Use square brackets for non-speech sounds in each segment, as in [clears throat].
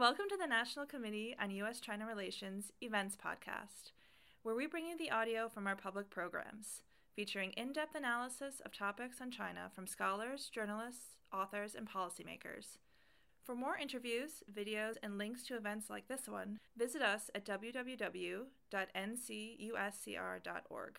Welcome to the National Committee on U.S. China Relations Events Podcast, where we bring you the audio from our public programs, featuring in depth analysis of topics on China from scholars, journalists, authors, and policymakers. For more interviews, videos, and links to events like this one, visit us at www.ncuscr.org.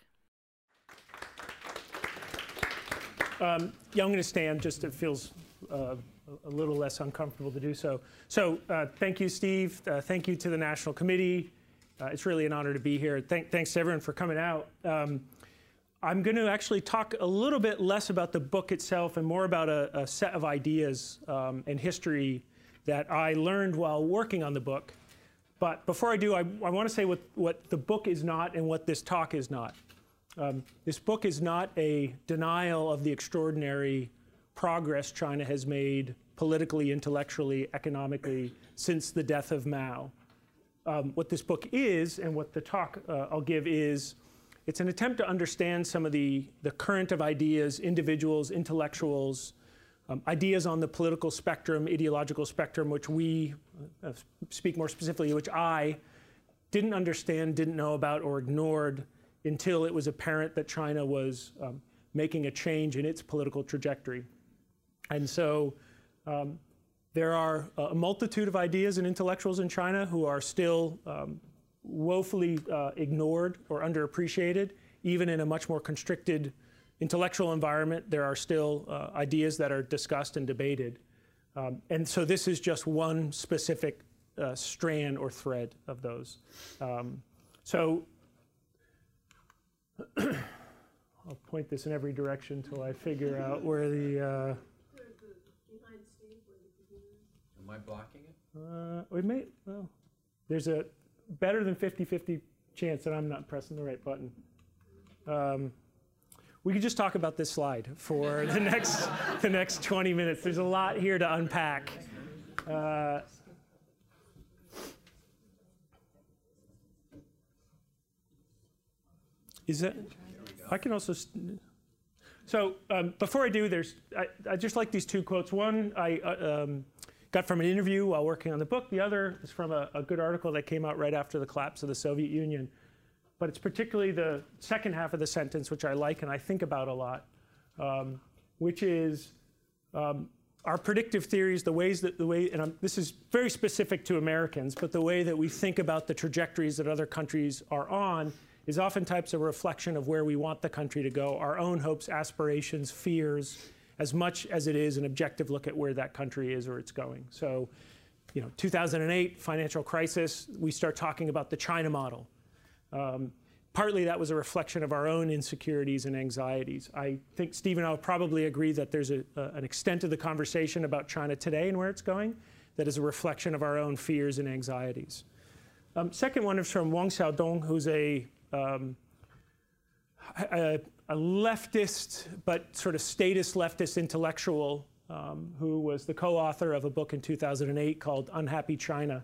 Um, yeah, I'm going to stand just it feels uh, a little less uncomfortable to do so. So uh, thank you, Steve. Uh, thank you to the National Committee. Uh, it's really an honor to be here. Thank, thanks to everyone for coming out. Um, I'm going to actually talk a little bit less about the book itself and more about a, a set of ideas um, and history that I learned while working on the book. But before I do, I, I want to say what, what the book is not and what this talk is not. Um, this book is not a denial of the extraordinary progress China has made politically, intellectually, economically since the death of Mao. Um, what this book is, and what the talk uh, I'll give is, it's an attempt to understand some of the, the current of ideas, individuals, intellectuals, um, ideas on the political spectrum, ideological spectrum, which we uh, speak more specifically, which I didn't understand, didn't know about, or ignored until it was apparent that China was um, making a change in its political trajectory. And so um, there are a multitude of ideas and intellectuals in China who are still um, woefully uh, ignored or underappreciated, even in a much more constricted intellectual environment. There are still uh, ideas that are discussed and debated. Um, and so this is just one specific uh, strand or thread of those. Um, so [clears throat] I'll point this in every direction until I figure out where the uh, Am I blocking it? Uh, we may, well, there's a better than 50 50 chance that I'm not pressing the right button. Um, we could just talk about this slide for [laughs] the next, the next 20 minutes. There's a lot here to unpack. Uh, is that? I can also. So um, before I do, there's I, I, just like these two quotes. One, I uh, um, got from an interview while working on the book. The other is from a, a, good article that came out right after the collapse of the Soviet Union. But it's particularly the second half of the sentence, which I like and I think about a lot, um, which is um, our predictive theories, the ways that the way, and I'm, this is very specific to Americans, but the way that we think about the trajectories that other countries are on is oftentimes a reflection of where we want the country to go, our own hopes, aspirations, fears, as much as it is an objective look at where that country is or it's going. So, you know, 2008 financial crisis, we start talking about the China model. Um, partly that was a reflection of our own insecurities and anxieties. I think Steve and I will probably agree that there's a, a, an extent of the conversation about China today and where it's going that is a reflection of our own fears and anxieties. Um, second one is from Wang Xiaodong, who's a, um, a, a leftist, but sort of statist leftist intellectual um, who was the co author of a book in 2008 called Unhappy China.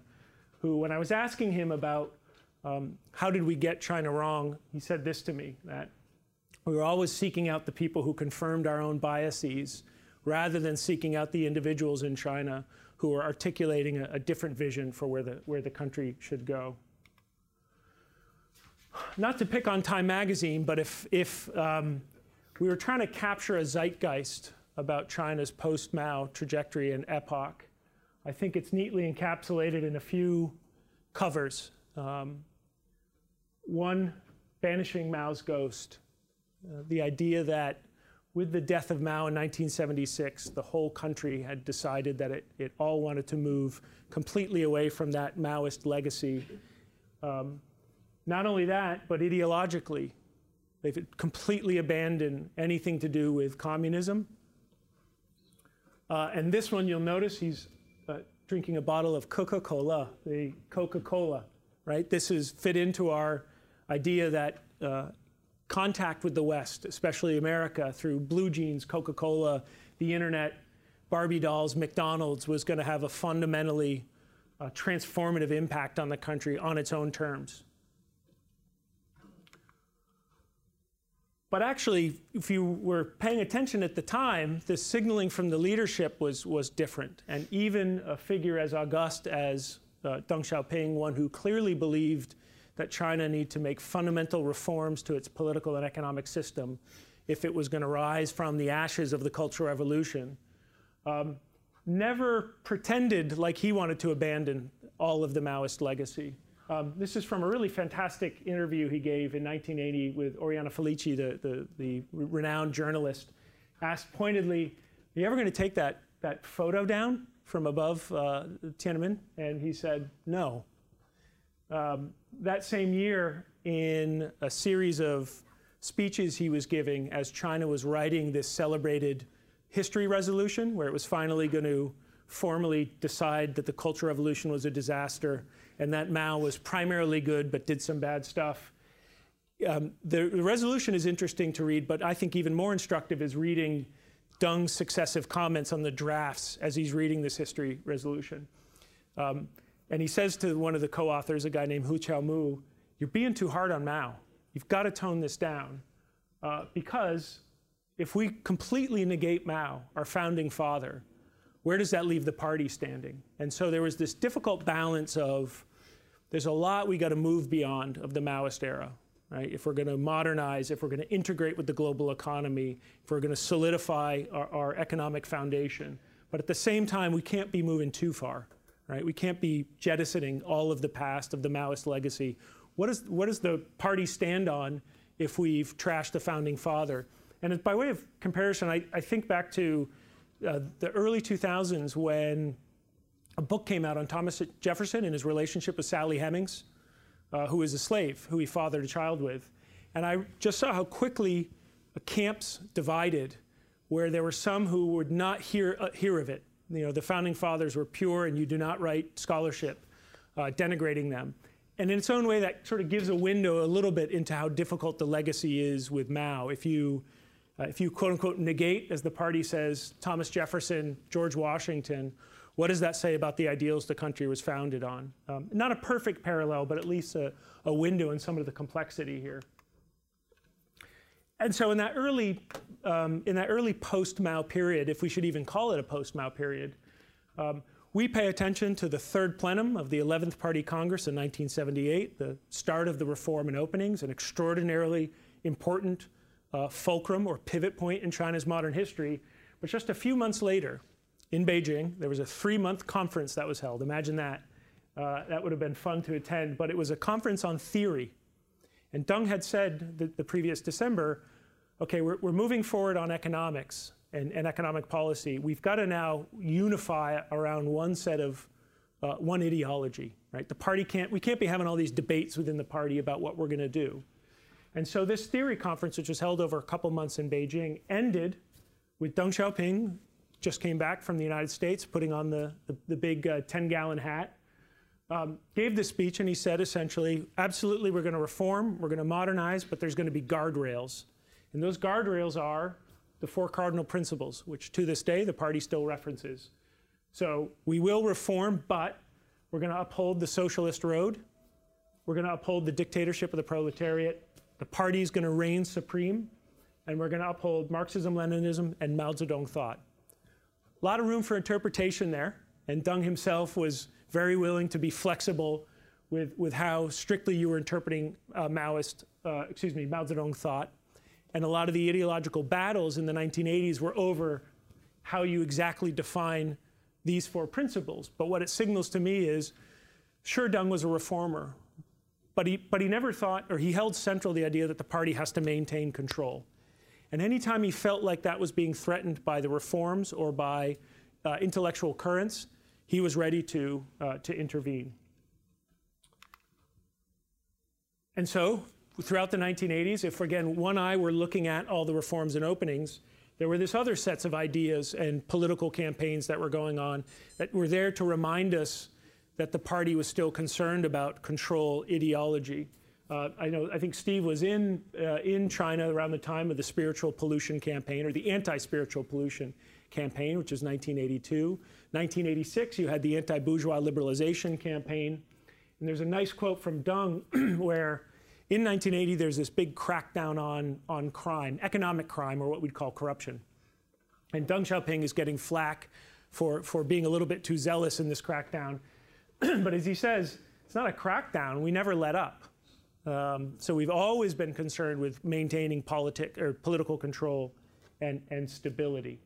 Who, when I was asking him about um, how did we get China wrong, he said this to me that we were always seeking out the people who confirmed our own biases rather than seeking out the individuals in China who are articulating a, a different vision for where the, where the country should go not to pick on Time Magazine, but if, if um, we were trying to capture a zeitgeist about China's post Mao trajectory and epoch, I think it's neatly encapsulated in a few covers. Um, one, Banishing Mao's Ghost. Uh, the idea that with the death of Mao in 1976, the whole country had decided that it, it all wanted to move completely away from that Maoist legacy. Um, not only that, but ideologically, they've completely abandoned anything to do with communism. Uh, and this one, you'll notice he's uh, drinking a bottle of Coca Cola, the Coca Cola, right? This is fit into our idea that uh, contact with the West, especially America, through blue jeans, Coca Cola, the internet, Barbie dolls, McDonald's, was going to have a fundamentally uh, transformative impact on the country on its own terms. But actually, if you were paying attention at the time, the signaling from the leadership was, was different. And even a figure as august as uh, Deng Xiaoping, one who clearly believed that China needed to make fundamental reforms to its political and economic system if it was going to rise from the ashes of the Cultural Revolution, um, never pretended like he wanted to abandon all of the Maoist legacy. Um, this is from a really fantastic interview he gave in 1980 with Oriana Fallaci, the, the, the renowned journalist, asked pointedly, Are you ever going to take that, that photo down from above uh, Tiananmen? And he said, No. Um, that same year, in a series of speeches he was giving as China was writing this celebrated history resolution, where it was finally going to formally decide that the Cultural Revolution was a disaster and that Mao was primarily good but did some bad stuff. Um, the, the, resolution is interesting to read, but I think even more instructive is reading Deng's successive comments on the drafts as he's reading this history resolution. Um, and he says to one of the co authors, a guy named Hu Qiaomu, You're being too hard on Mao. You've got to tone this down. Uh, because if we completely negate Mao, our founding father, where does that leave the party standing? And so there was this difficult balance of there's a lot we got to move beyond of the Maoist era, right? If we're going to modernize, if we're going to integrate with the global economy, if we're going to solidify our, our, economic foundation. But at the same time, we can't be moving too far, right? We can't be jettisoning all of the past of the Maoist legacy. What, is, what does the party stand on if we've trashed the founding father? And by way of comparison, I, I think back to uh, the early 2000s when a book came out on Thomas Jefferson and his relationship with Sally Hemings, uh, who was a slave who he fathered a child with. And I just saw how quickly camps divided, where there were some who would not hear, uh, hear of it. You know, the founding fathers were pure, and you do not write scholarship uh, denigrating them. And in its own way, that sort of gives a window a little bit into how difficult the legacy is with Mao. If you, uh, if you quote unquote negate, as the party says, Thomas Jefferson, George Washington, what does that say about the ideals the country was founded on? Um, not a perfect parallel, but at least a, a window in some of the complexity here. And so in that early, um, in that early post-Mao period, if we should even call it a post-Mao period, um, we pay attention to the third plenum of the 11th Party Congress in 1978, the start of the reform and openings, an extraordinarily important uh, fulcrum or pivot point in China's modern history. But just a few months later, in Beijing. There was a three month conference that was held. Imagine that. Uh, that would have been fun to attend, but it was a conference on theory. And Deng had said the, the previous December okay, we're, we're moving forward on economics and, and economic policy. We've got to now unify around one set of uh, one ideology, right? The party can't, we can't be having all these debates within the party about what we're going to do. And so this theory conference, which was held over a couple months in Beijing, ended with Deng Xiaoping just came back from the United States, putting on the, the, the big uh, 10 gallon hat, um, gave this speech and he said essentially, absolutely, we're going to reform, we're going to modernize, but there's going to be guardrails. And those guardrails are the four cardinal principles, which to this day the party still references. So we will reform, but we're going to uphold the socialist road. We're going to uphold the dictatorship of the proletariat. The party is going to reign supreme. And we're going to uphold Marxism, Leninism, and Mao Zedong thought. A lot of room for interpretation there, and Deng himself was very willing to be flexible with, with how strictly you were interpreting uh, Maoist, uh, excuse me, Mao Zedong thought. And a lot of the ideological battles in the 1980s were over how you exactly define these four principles. But what it signals to me is sure, Deng was a reformer, but he, but he never thought, or he held central the idea that the party has to maintain control. And anytime he felt like that was being threatened by the reforms or by uh, intellectual currents, he was ready to, uh, to intervene. And so, throughout the 1980s, if again one eye were looking at all the reforms and openings, there were this other sets of ideas and political campaigns that were going on that were there to remind us that the party was still concerned about control ideology. Uh, I know. I think Steve was in uh, in China around the time of the spiritual pollution campaign or the anti-spiritual pollution campaign, which was 1982. 1986, you had the anti-bourgeois liberalization campaign, and there's a nice quote from Deng [clears throat] where in 1980, there's this big crackdown on, on crime, economic crime, or what we'd call corruption. And Deng Xiaoping is getting flack for, for being a little bit too zealous in this crackdown. [clears throat] but as he says, it's not a crackdown. We never let up. Um, so we've always been concerned with maintaining politic or political control and, and stability.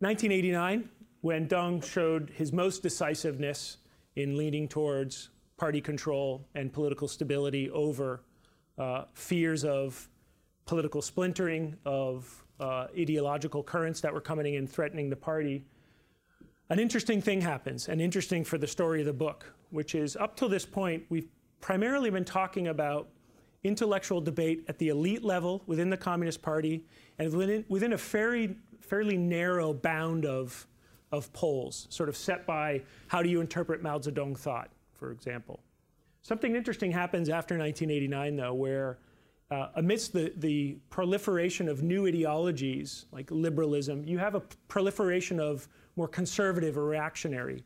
1989, when Deng showed his most decisiveness in leaning towards party control and political stability over uh, fears of political splintering, of uh, ideological currents that were coming in threatening the party, an interesting thing happens, and interesting for the story of the book, which is up till this point, we've primarily been talking about intellectual debate at the elite level within the Communist Party and within, within a very, fairly narrow bound of, of poles, sort of set by how do you interpret Mao Zedong thought, for example. Something interesting happens after 1989, though, where uh, amidst the, the proliferation of new ideologies like liberalism, you have a proliferation of more conservative or reactionary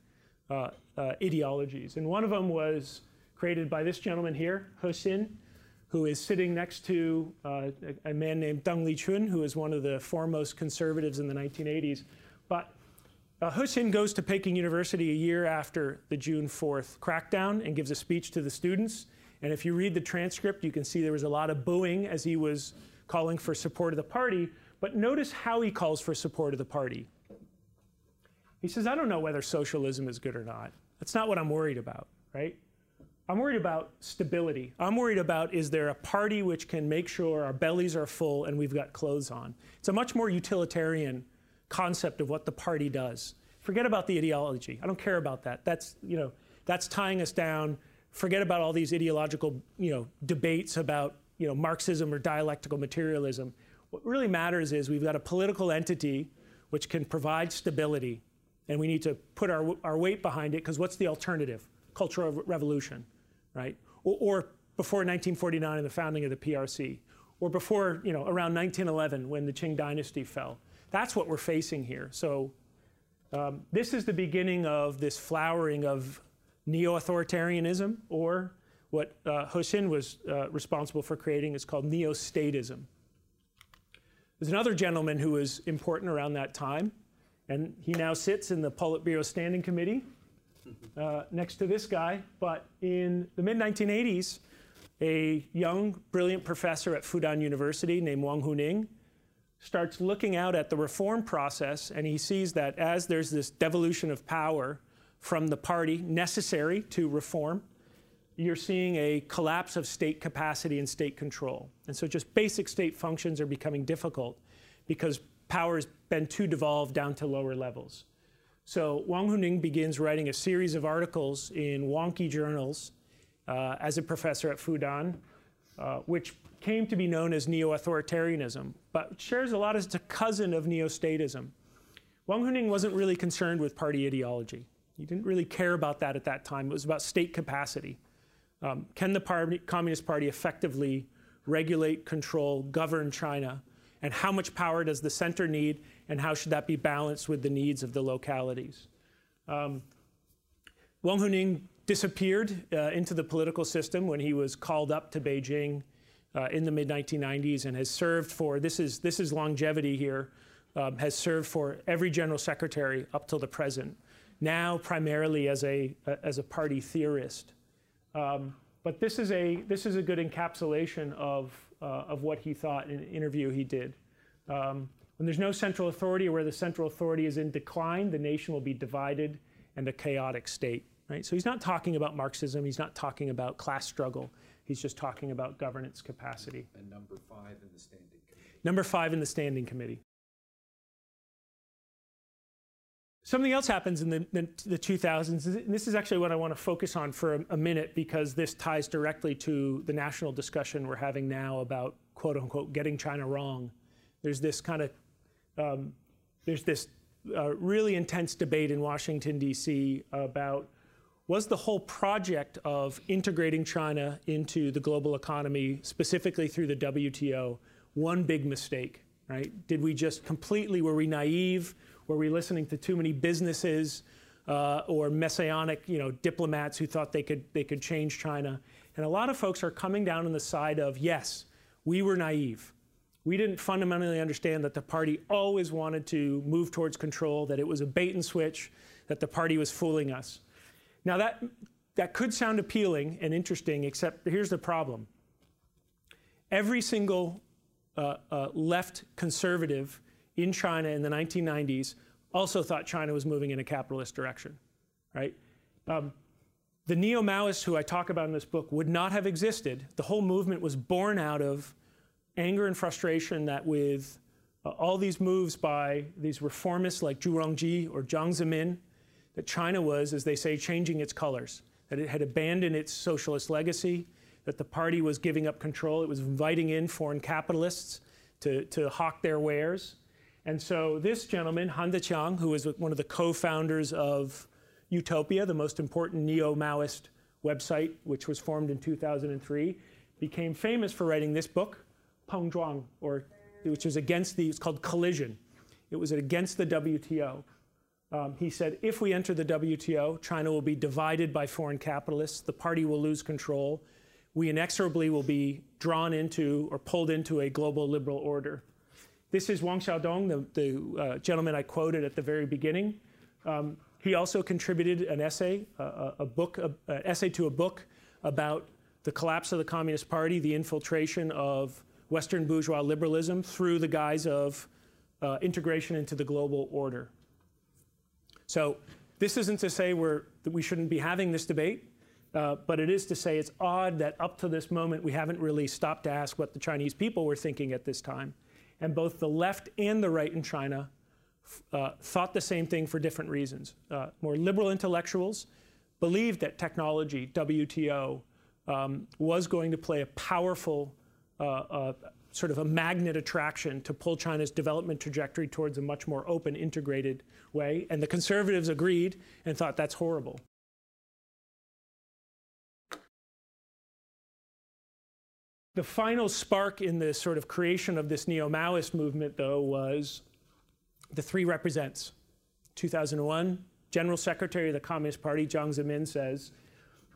uh, uh, ideologies. And one of them was created by this gentleman here, He Xin, who is sitting next to uh, a, a, man named Deng Liqun, who is one of the foremost conservatives in the 1980s. But uh, Xin goes to Peking University a year after the June 4th crackdown and gives a speech to the students. And if you read the transcript, you can see there was a lot of booing as he was calling for support of the party. But notice how he calls for support of the party. He says, I don't know whether socialism is good or not. That's not what I'm worried about, right? I'm worried about stability. I'm worried about is there a party which can make sure our bellies are full and we've got clothes on? It's a much more utilitarian concept of what the party does. Forget about the ideology. I don't care about that. That's, you know, that's tying us down. Forget about all these ideological, you know, debates about, you know, Marxism or dialectical materialism. What really matters is we've got a political entity which can provide stability and we need to put our, our weight behind it because what's the alternative? Cultural revolution, right? Or, or, before 1949 and the founding of the PRC, or before, you know, around 1911 when the Qing dynasty fell. That's what we're facing here. So um, this is the beginning of this flowering of neo-authoritarianism, or what uh, He Xin was uh, responsible for creating is called neo-statism. There's another gentleman who was important around that time, and he now sits in the Politburo Standing Committee uh, next to this guy. But in the mid 1980s, a young, brilliant professor at Fudan University named Wang Huning starts looking out at the reform process, and he sees that as there's this devolution of power from the party necessary to reform, you're seeing a collapse of state capacity and state control. And so just basic state functions are becoming difficult because power has been too devolved down to lower levels. So Wang Huning begins writing a series of articles in wonky journals uh, as a professor at Fudan, uh, which came to be known as neo-authoritarianism, but shares a lot as a cousin of neo-statism. Wang Huning wasn't really concerned with party ideology. He didn't really care about that at that time. It was about state capacity. Um, can the Communist Party effectively regulate, control, govern China and how much power does the center need, and how should that be balanced with the needs of the localities. Um, Wang Huning disappeared uh, into the political system when he was called up to Beijing uh, in the mid 1990s and has served for this is this is longevity here um, has served for every general secretary up till the present now primarily as a as a party theorist um, but this is a this is a good encapsulation of of what he thought in an interview he did. Um, when there's no central authority or where the central authority is in decline, the nation will be divided and a chaotic state. Right? So he's not talking about Marxism, he's not talking about class struggle, he's just talking about governance capacity. And number five in the standing committee. Number five in the standing committee. Something else happens in the, the, the, 2000s, and this is actually what I want to focus on for a, a, minute because this ties directly to the national discussion we're having now about quote unquote getting China wrong. There's this kind of, um, there's this uh, really intense debate in Washington, D.C. about was the whole project of integrating China into the global economy, specifically through the WTO, one big mistake, right? Did we just completely, were we naive? Were we listening to too many businesses? uh, or messianic, you know, diplomats who thought they could they could change China. And a lot of folks are coming down on the side of yes, we were naive. We didn't fundamentally understand that the party always wanted to move towards control, that it was a bait and switch, that the party was fooling us. Now that that could sound appealing and interesting, except here's the problem. Every single uh, uh, left conservative in China in the 1990s also thought China was moving in a capitalist direction, right? Um, the neo Maoists who I talk about in this book would not have existed. The whole movement was born out of anger and frustration that with uh, all these moves by these reformists like Zhu Rongji or Jiang Zemin, that China was, as they say, changing its colors, that it had abandoned its socialist legacy, that the party was giving up control, it was inviting in foreign capitalists to, to hawk their wares. And so this gentleman, Han Deqiang, who was one of the co-founders of Utopia, the most important neo-Maoist website, which was formed in 2003, became famous for writing this book, Peng Zhuang, or which was against the, it's called Collision. It was against the WTO. Um, he said, if we enter the WTO, China will be divided by foreign capitalists, the party will lose control, we inexorably will be drawn into or pulled into a global liberal order. This is Wang Xiaodong, the, the uh, gentleman I quoted at the very beginning. Um, he also contributed an essay, uh, a book, an essay to a book about the collapse of the Communist Party, the infiltration of Western bourgeois liberalism through the guise of uh, integration into the global order. So this isn't to say we're, that we shouldn't be having this debate. Uh, but it is to say it's odd that up to this moment we haven't really stopped to ask what the Chinese people were thinking at this time. And both the left and the right in China uh, thought the same thing for different reasons. Uh, more liberal intellectuals believed that technology, WTO, um, was going to play a powerful uh, uh, sort of a magnet attraction to pull China's development trajectory towards a much more open, integrated way. And the conservatives agreed and thought that's horrible. The final spark in the sort of creation of this neo Maoist movement, though, was the three represents. 2001, General Secretary of the Communist Party, Jiang Zemin, says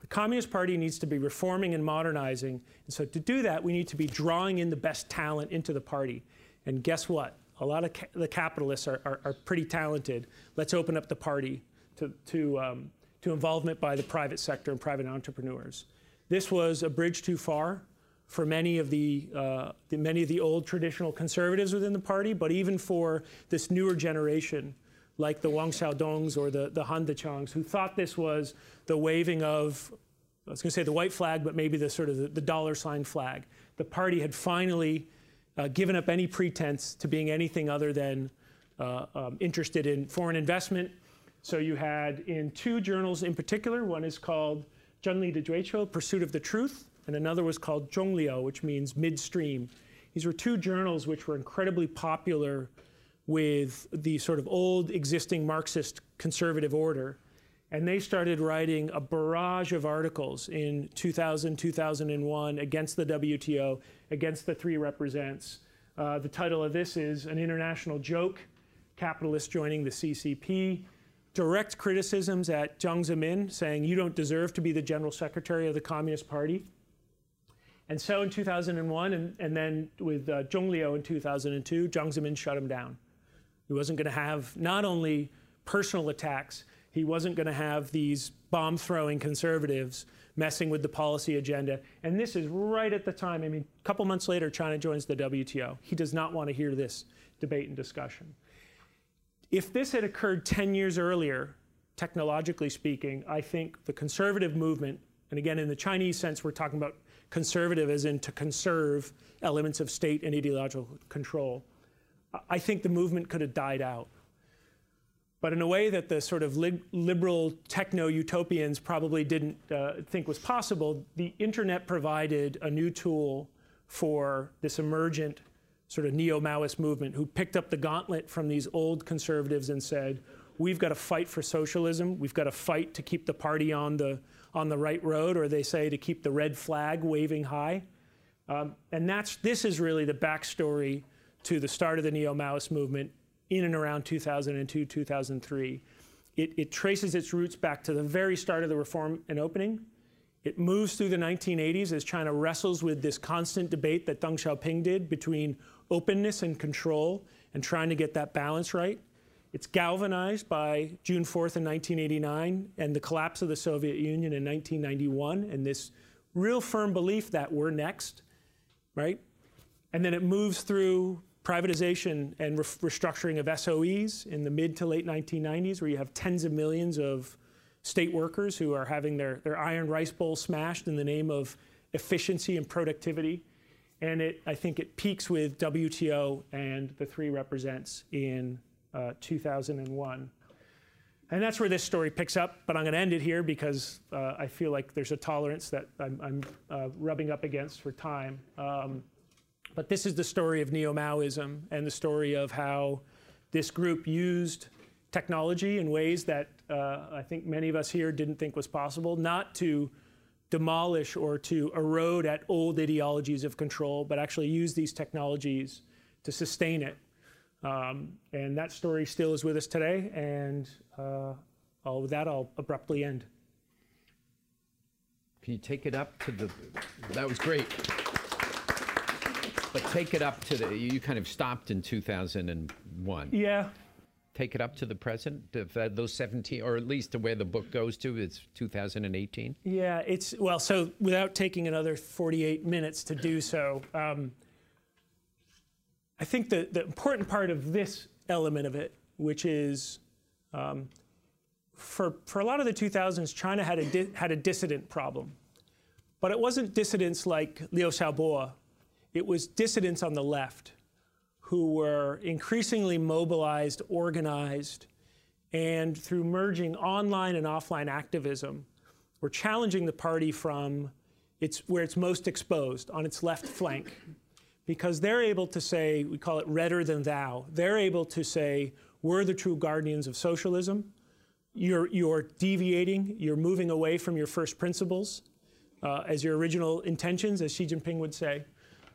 the Communist Party needs to be reforming and modernizing. And so to do that, we need to be drawing in the best talent into the party. And guess what? A lot of ca the capitalists are, are, are, pretty talented. Let's open up the party to, to, um, to involvement by the private sector and private entrepreneurs. This was a bridge too far for many of the, uh, the, many of the old traditional conservatives within the party, but even for this newer generation, like the Wang Xiaodongs or the, the Han Deqiangs, who thought this was the waving of, I was going to say the white flag, but maybe the sort of the, the dollar sign flag. The party had finally uh, given up any pretense to being anything other than uh, um, interested in foreign investment. So you had in two journals in particular, one is called Zhenli de Zhuiqiu, Pursuit of the Truth, and another was called Zhongliu, which means midstream. These were two journals which were incredibly popular with the sort of old existing Marxist conservative order. And they started writing a barrage of articles in 2000, 2001 against the WTO, against the three represents. Uh, the title of this is An International Joke Capitalists Joining the CCP. Direct criticisms at Jiang Zemin, saying, You don't deserve to be the General Secretary of the Communist Party. And so in 2001, and, and then with uh, Zhongliu in 2002, Jiang Zemin shut him down. He wasn't going to have not only personal attacks, he wasn't going to have these bomb throwing conservatives messing with the policy agenda. And this is right at the time, I mean, a couple months later, China joins the WTO. He does not want to hear this debate and discussion. If this had occurred 10 years earlier, technologically speaking, I think the conservative movement, and again, in the Chinese sense, we're talking about conservative as in to conserve elements of state and ideological control. I think the movement could have died out. But in a way that the sort of li liberal techno utopians probably didn't uh, think was possible, the internet provided a new tool for this emergent sort of neo Maoist movement who picked up the gauntlet from these old conservatives and said, We've got to fight for socialism, we've got to fight to keep the party on the on the right road, or they say to keep the red flag waving high. Um, and that's, this is really the backstory to the start of the neo Maoist movement in and around 2002, 2003. it, it traces its roots back to the very start of the reform and opening. It moves through the 1980s as China wrestles with this constant debate that Deng Xiaoping did between openness and control and trying to get that balance right. It's galvanized by June 4th in 1989 and the collapse of the Soviet Union in 1991 and this real firm belief that we're next, right? And then it moves through privatization and re- restructuring of SOEs in the mid to late 1990s, where you have tens of millions of state workers who are having their, their iron rice bowl smashed in the name of efficiency and productivity. And it, I think it peaks with WTO and the three represents in uh, 2001. And that's where this story picks up, but I'm going to end it here because uh, I feel like there's a tolerance that I'm, I'm uh, rubbing up against for time. Um, but this is the story of neo Maoism and the story of how this group used technology in ways that uh, I think many of us here didn't think was possible, not to demolish or to erode at old ideologies of control, but actually use these technologies to sustain it. Um, and that story still is with us today. And uh, all with that, I'll abruptly end. Can you take it up to the? That was great. But take it up to the. You kind of stopped in 2001. Yeah. Take it up to the present, those 17, or at least to where the book goes to. It's 2018. Yeah, it's well. So without taking another 48 minutes to do so, um, I think the the important part of this element of it, which is um, for, for a lot of the 2000s, China had a, had a dissident problem. But it wasn't dissidents like Liu Xiaobo, it was dissidents on the left who were increasingly mobilized, organized, and through merging online and offline activism, were challenging the party from its, where it's most exposed, on its left flank. Because they're able to say, we call it redder than thou, they're able to say, we're the true guardians of socialism. You're, you're deviating, you're moving away from your first principles uh, as your original intentions, as Xi Jinping would say.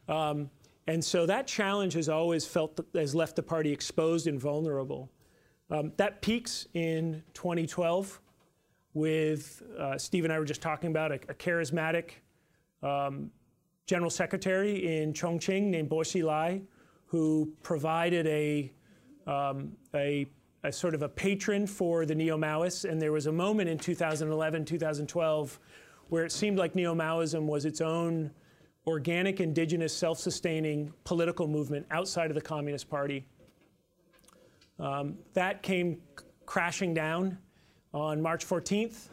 Um, and so that challenge has always felt has left the party exposed and vulnerable. Um, that peaks in 2012 with uh, Steve and I were just talking about a, a charismatic um, general secretary in Chongqing named Bo Xilai, who provided a, um, a, a, sort of a patron for the neo Maoists. And there was a moment in 2011, 2012, where it seemed like neo Maoism was its own organic, indigenous, self sustaining political movement outside of the Communist Party. Um, that came crashing down on March 14th,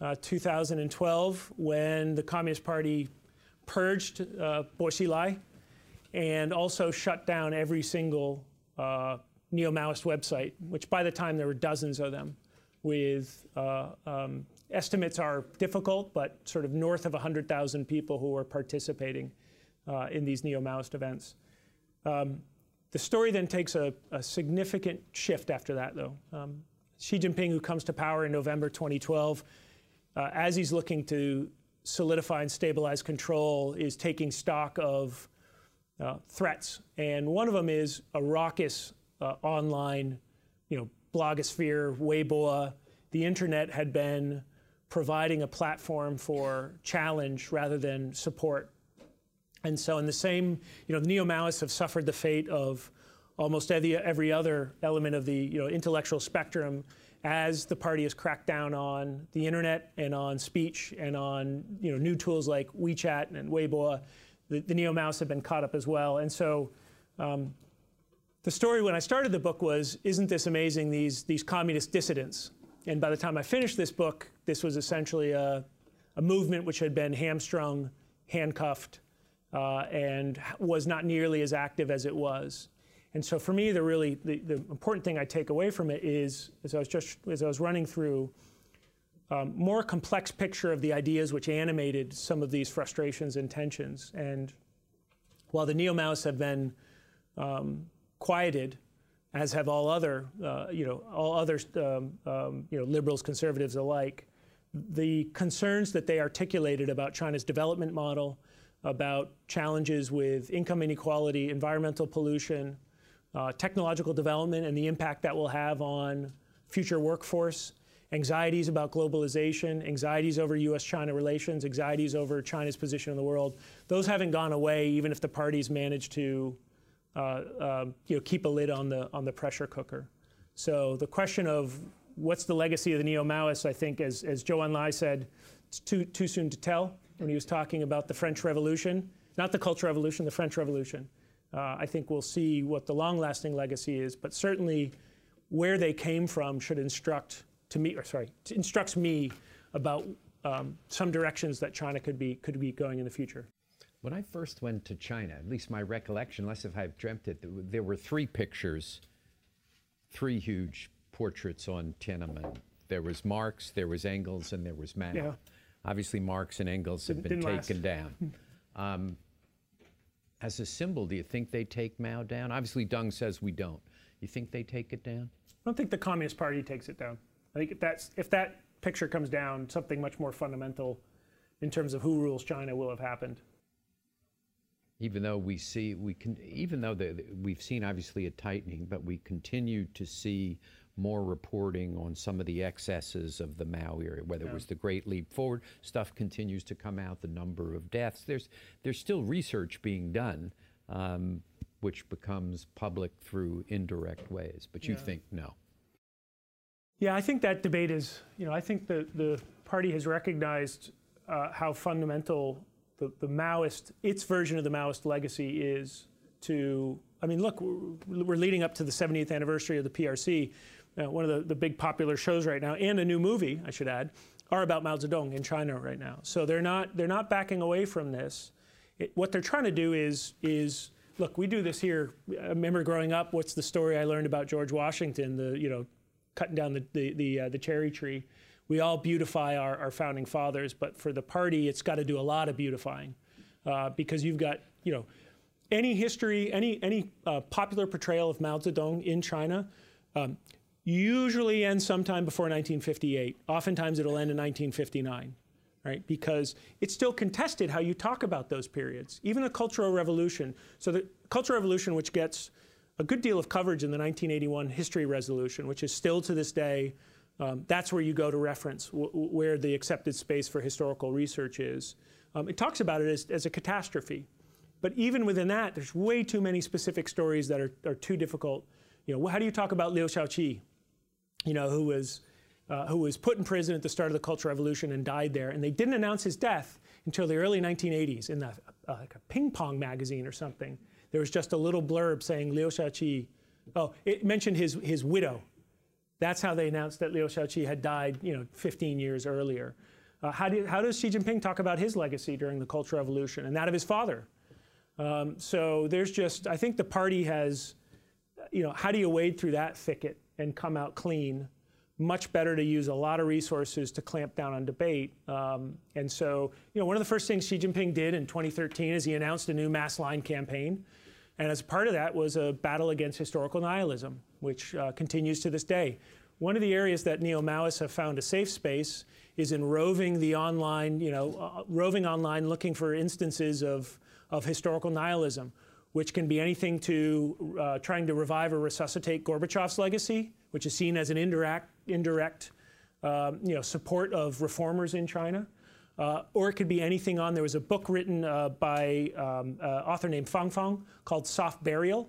uh, 2012, when the Communist Party purged uh, Bo and also shut down every single uh, neo Maoist website, which by the time there were dozens of them, with uh, um, estimates are difficult, but sort of north of 100,000 people who were participating uh, in these neo Maoist events. Um, the story then takes a, a, significant shift after that, though. Um, Xi Jinping, who comes to power in November 2012, uh, as he's looking to solidify and stabilize control, is taking stock of uh, threats. And one of them is a raucous uh, online, you know, blogosphere, Weibo. The internet had been providing a platform for challenge rather than support. And so, in the same, you know, the neo Maoists have suffered the fate of almost every, every other element of the you know, intellectual spectrum as the party has cracked down on the internet and on speech and on you know, new tools like WeChat and Weibo. The, the neo Maoists have been caught up as well. And so, um, the story when I started the book was, isn't this amazing, these, these communist dissidents? And by the time I finished this book, this was essentially a, a movement which had been hamstrung, handcuffed, uh, and was not nearly as active as it was. And so for me, the really the, the important thing I take away from it is, as I was just as I was running through, um, more complex picture of the ideas which animated some of these frustrations and tensions. And while the neo Maoists have been um, quieted, as have all other, uh, you know, all other, um, um, you know, liberals, conservatives alike. The concerns that they articulated about China's development model, about challenges with income inequality, environmental pollution, uh, technological development, and the impact that will have on future workforce, anxieties about globalization, anxieties over US China relations, anxieties over China's position in the world, those haven't gone away even if the parties manage to uh, uh, you know, keep a lid on the, on the pressure cooker. So the question of what's the legacy of the neo Maoists, I think, as, as Zhou Enlai said, it's too, too soon to tell when he was talking about the French Revolution, not the Cultural Revolution, the French Revolution. Uh, I think we'll see what the long lasting legacy is, but certainly where they came from should instruct to me, or sorry, instructs me about um, some directions that China could be could be going in the future. When I first went to China, at least my recollection, unless if I've dreamt it, there were three pictures, three huge portraits on Tiananmen. There was Marx, there was Engels, and there was Mao. Yeah. Obviously, Marx and Engels have been taken down. [laughs] Um, as a symbol, do you think they take Mao down? Obviously, Deng says we don't. You think they take it down? I don't think the Communist Party takes it down. I think if that's if that picture comes down, something much more fundamental in terms of who rules China will have happened. Even though we see we can, even though the, we've seen obviously a tightening, but we continue to see more reporting on some of the excesses of the Mao era, whether yeah. it was the Great Leap Forward. Stuff continues to come out. The number of deaths. There's there's still research being done, um, which becomes public through indirect ways. But you yeah. think no. Yeah, I think that debate is, you know, I think the, the party has recognized uh, how fundamental the, the Maoist, its version of the Maoist legacy is to, I mean, look, we're, we're leading up to the 70th anniversary of the PRC. Uh, one of the, the big popular shows right now, and a new movie, I should add, are about Mao Zedong in China right now. So they're not, they're not backing away from this. It, what they're trying to do is, is look, we do this here. I remember growing up, what's the story I learned about George Washington, the, you know, cutting down the, the, the, uh, the cherry tree. We all beautify our, our founding fathers, but for the party, it's got to do a lot of beautifying uh, because you've got, you know, any history, any, any uh, popular portrayal of Mao Zedong in China um, usually ends sometime before 1958. Oftentimes it'll end in 1959. Right? Because it's still contested how you talk about those periods. Even the Cultural Revolution. So the Cultural Revolution, which gets a good deal of coverage in the 1981 history resolution, which is still to this day, um, that's where you go to reference where the accepted space for historical research is. Um, it talks about it as, as, a catastrophe. But even within that, there's way too many specific stories that are, are too difficult. You know, how do you talk about Liu Shaoqi, you know, who was, uh, who was put in prison at the start of the Cultural Revolution and died there, and they didn't announce his death until the early 1980s in the, uh, like a ping pong magazine or something there was just a little blurb saying Liu Shaoqi. Oh, it mentioned his, his widow. That's how they announced that Liu Shaoqi had died, you know, 15 years earlier. Uh, how, do, how, does Xi Jinping talk about his legacy during the Cultural Revolution and that of his father? Um, so there's just, I think the party has, you know, how do you wade through that thicket and come out clean? Much better to use a lot of resources to clamp down on debate. Um, and so, you know, one of the first things Xi Jinping did in 2013 is he announced a new mass line campaign and as part of that was a battle against historical nihilism, which uh, continues to this day. One of the areas that neo-Maoists have found a safe space is in roving the online, you know, uh, roving online looking for instances of, of historical nihilism, which can be anything to uh, trying to revive or resuscitate Gorbachev's legacy, which is seen as an indirect, indirect um, you know, support of reformers in China. Uh, or it could be anything on. There was a book written uh, by um, uh, author named Fang Fang called Soft Burial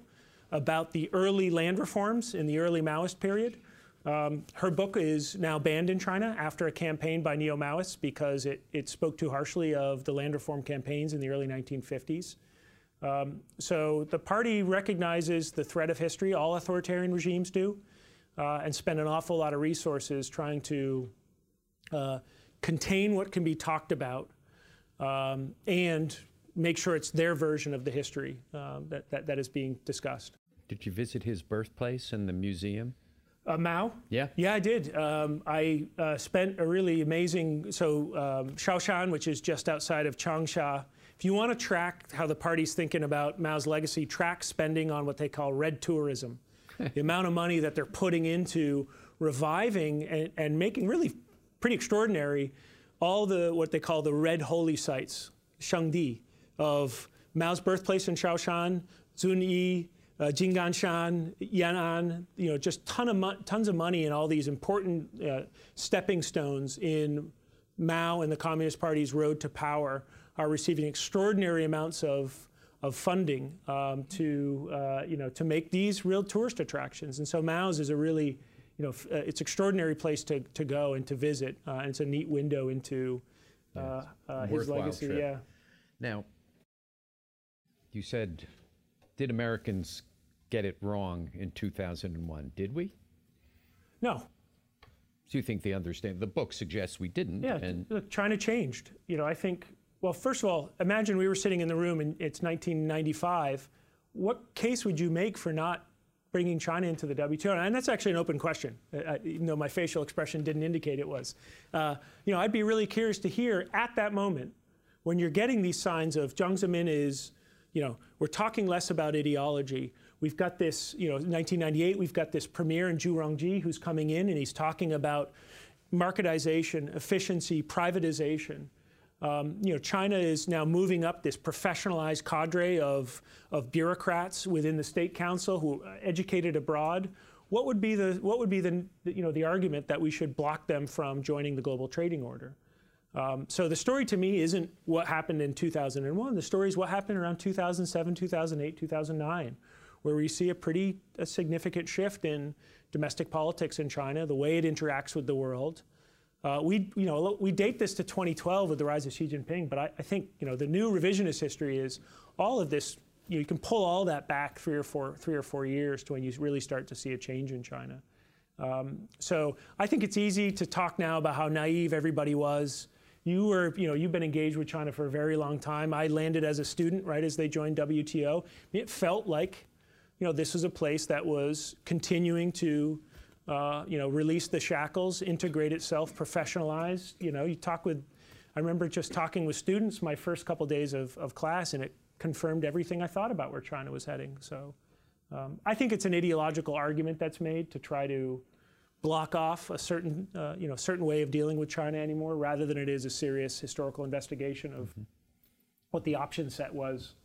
about the early land reforms in the early Maoist period. Um, her book is now banned in China after a campaign by neo Maoists because it, it spoke too harshly of the land reform campaigns in the early 1950s. Um, so the party recognizes the threat of history, all authoritarian regimes do, uh, and spend an awful lot of resources trying to uh, contain what can be talked about um, and make sure it's their version of the history um, that, that, that is being discussed. Did you visit his birthplace and the museum? Uh, Mao? Yeah. Yeah, I did. Um, I uh, spent a really amazing, so um, Shaoshan, which is just outside of Changsha. If you want to track how the party's thinking about Mao's legacy, track spending on what they call red tourism. [laughs] the amount of money that they're putting into reviving and, and making really pretty extraordinary. All the what they call the red holy sites, Shangdi, of Mao's birthplace in Shaoshan, Zunyi, uh, Jinggangshan, Yan'an, you know, just ton of tons of money in all these important uh, stepping stones in Mao and the Communist Party's road to power are receiving extraordinary amounts of, of funding um, to, uh, you know, to make these real tourist attractions. And so Mao's is a really, you know, f- uh, it's extraordinary place to, to go and to visit. Uh, and it's a neat window into uh, uh, his legacy. trip. Yeah. Now, you said, did Americans get it wrong in 2001? Did we? No, Do you think they understand? The book suggests we didn't. Yeah, And look, China changed. You know, I think. Well, first of all, imagine we were sitting in the room and it's 1995. What case would you make for not bringing China into the WTO? And that's actually an open question, even though my facial expression didn't indicate it was. Uh, you know, I'd be really curious to hear at that moment when you're getting these signs of Jiang Zemin is, you know, we're talking less about ideology. We've got this, you know, 1998, we've got this premier in Zhu Rongji who's coming in and he's talking about marketization, efficiency, privatization. Um, you know, China is now moving up this professionalized cadre of, of bureaucrats within the state council who are educated abroad. What would be the what would be the you know the argument that we should block them from joining the global trading order? Um, so the story to me isn't what happened in 2001. The story is what happened around 2007, 2008, 2009, where we see a pretty a significant shift in domestic politics in China, the way it interacts with the world. Uh, we, you know, we date this to 2012 with the rise of Xi Jinping, but I, I think, you know, the new revisionist history is all of this. You, know, you can pull all that back three or four, three or four years to when you really start to see a change in China. Um, so I think it's easy to talk now about how naive everybody was. You were, you know, you've been engaged with China for a very long time. I landed as a student right as they joined WTO. It felt like, you know, this was a place that was continuing to, uh, you know, release the shackles, integrate itself, professionalize. You know, you talk with, I remember just talking with students my first couple days of, of class, and it confirmed everything I thought about where China was heading. So um, I think it's an ideological argument that's made to try to block off a certain, uh, you know, certain way of dealing with China anymore, rather than it is a serious historical investigation of what the option set was.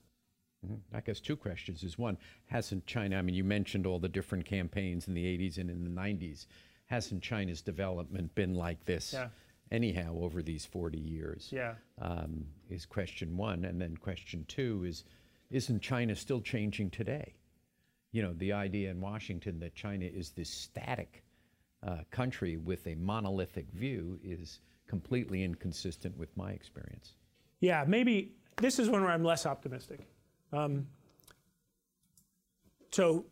I guess two questions is one, hasn't China, I mean, you mentioned all the different campaigns in the 80s and in the 90s. Hasn't China's development been like this Yeah. anyhow over these 40 years? Yeah. Um, is question one. And then question two is, isn't China still changing today? You know, the idea in Washington that China is this static uh, country with a monolithic view is completely inconsistent with my experience. Yeah, maybe this is one where I'm less optimistic. Um, so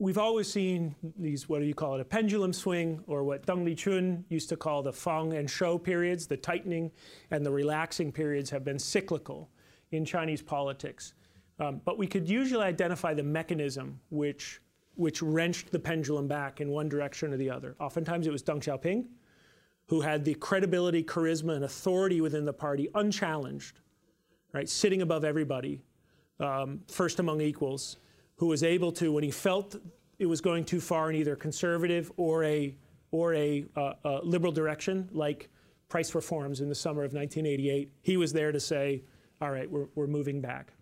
we've always seen these, what do you call it, a pendulum swing, or what Deng Liqun used to call the Fang and Shou periods, the tightening and the relaxing periods have been cyclical in Chinese politics. Um, but we could usually identify the mechanism which, which wrenched the pendulum back in one direction or the other. Oftentimes it was Deng Xiaoping, who had the credibility, charisma, and authority within the party unchallenged, right, sitting above everybody, um, first among equals, who was able to, when he felt it was going too far in either conservative or a or a, uh, uh, liberal direction, like price reforms in the summer of 1988, he was there to say, "All right, we're, we're moving back."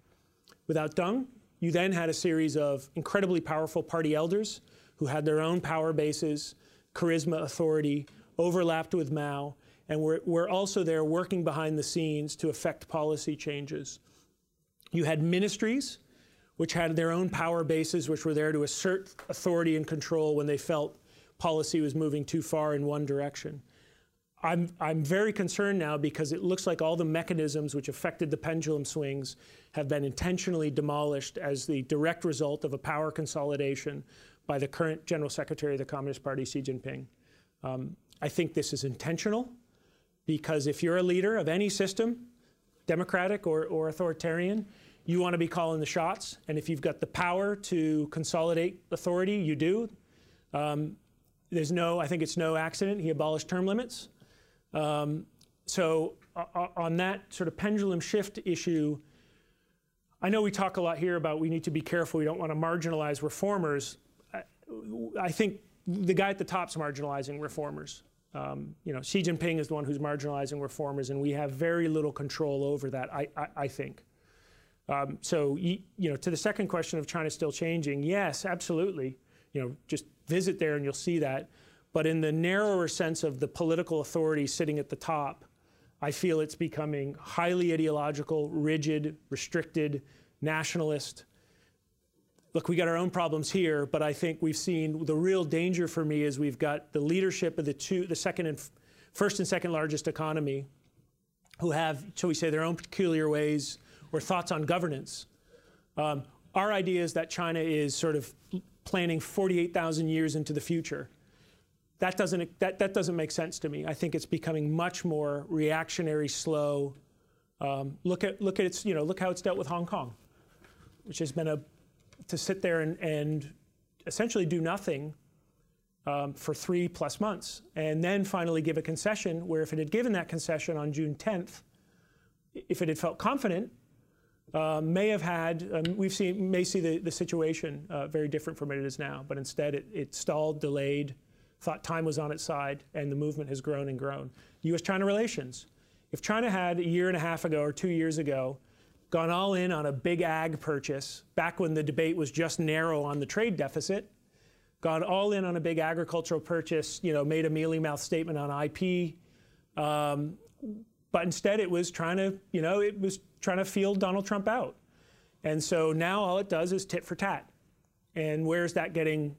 Without Deng, you then had a series of incredibly powerful party elders who had their own power bases, charisma, authority, overlapped with Mao, and were, were also there working behind the scenes to affect policy changes. You had ministries, which had their own power bases, which were there to assert authority and control when they felt policy was moving too far in one direction. I'm, I'm very concerned now because it looks like all the mechanisms which affected the pendulum swings have been intentionally demolished as the direct result of a power consolidation by the current General Secretary of the Communist Party, Xi Jinping. Um, I think this is intentional because if you're a leader of any system, democratic or, or authoritarian, you want to be calling the shots. And if you've got the power to consolidate authority, you do. Um, there's no, I think it's no accident. He abolished term limits. Um, so on that sort of pendulum shift issue, I know we talk a lot here about we need to be careful. We don't want to marginalize reformers. I, I think the guy at the top's marginalizing reformers. Um, you know, Xi Jinping is the one who's marginalizing reformers, and we have very little control over that. I, I, I think. Um, so, you, you know, to the second question of China still changing, yes, absolutely. You know, just visit there and you'll see that. But in the narrower sense of the political authority sitting at the top, I feel it's becoming highly ideological, rigid, restricted, nationalist. Look, we got our own problems here, but I think we've seen the real danger for me is we've got the leadership of the two, the second and first and second largest economy, who have, shall we say, their own peculiar ways or thoughts on governance. Um, our idea is that China is sort of planning 48,000 years into the future. That doesn't, that, that doesn't make sense to me. I think it's becoming much more reactionary, slow. Um, look at look at its you know look how it's dealt with Hong Kong, which has been a to sit there and, and essentially do nothing um, for three plus months, and then finally give a concession. Where if it had given that concession on June 10th, if it had felt confident, uh, may have had um, we've seen may see the, the situation uh, very different from what it is now. But instead, it, it stalled, delayed, thought time was on its side, and the movement has grown and grown. U.S.-China relations. If China had a year and a half ago or two years ago gone all in on a big ag purchase, back when the debate was just narrow on the trade deficit, gone all in on a big agricultural purchase, you know, made a mealy mouth statement on IP, um, but instead it was trying to, you know, it was trying to field Donald Trump out. And so now all it does is tit for tat. And where's that getting?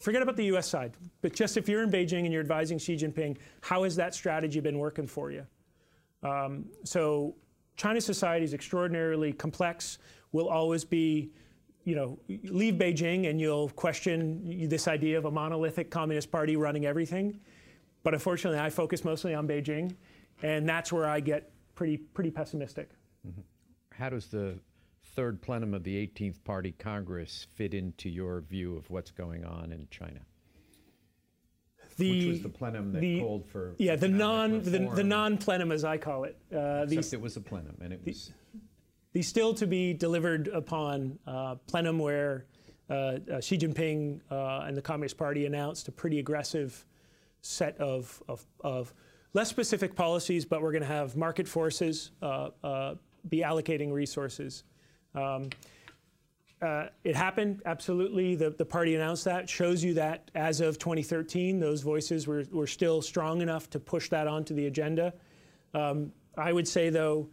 Forget about the US side, but just if you're in Beijing and you're advising Xi Jinping, how has that strategy been working for you? Um, so China's society is extraordinarily complex, will always be, you know, leave Beijing and you'll question this idea of a monolithic Communist Party running everything. But unfortunately, I focus mostly on Beijing, and that's where I get pretty, pretty pessimistic. Mm-hmm. How does the third plenum of the 18th Party Congress fit into your view of what's going on in China? The, Which was the plenum that the, called for yeah the non the, the, non plenum as I call it. Uh, Except these, it was a plenum, and it was the still to be delivered upon uh, plenum where uh, uh, Xi Jinping uh, and the Communist Party announced a pretty aggressive set of, of, of less specific policies, but we're going to have market forces uh, uh, be allocating resources. Um, uh, it happened, absolutely. The, the party announced that. Shows you that as of 2013, those voices were, were still strong enough to push that onto the agenda. Um, I would say, though,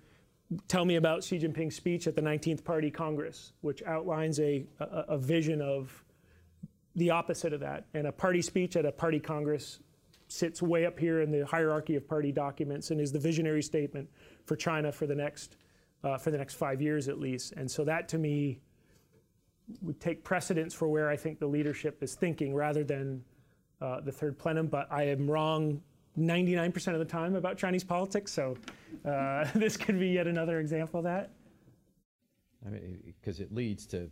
tell me about Xi Jinping's speech at the 19th Party Congress, which outlines a, a, a vision of the opposite of that. And a party speech at a party Congress sits way up here in the hierarchy of party documents and is the visionary statement for China for the next, uh, for the next five years at least. And so that to me, would take precedence for where I think the leadership is thinking rather than uh, the third plenum. But I am wrong 99% of the time about Chinese politics, so uh, [laughs] this could be yet another example of that. I mean, because it leads to,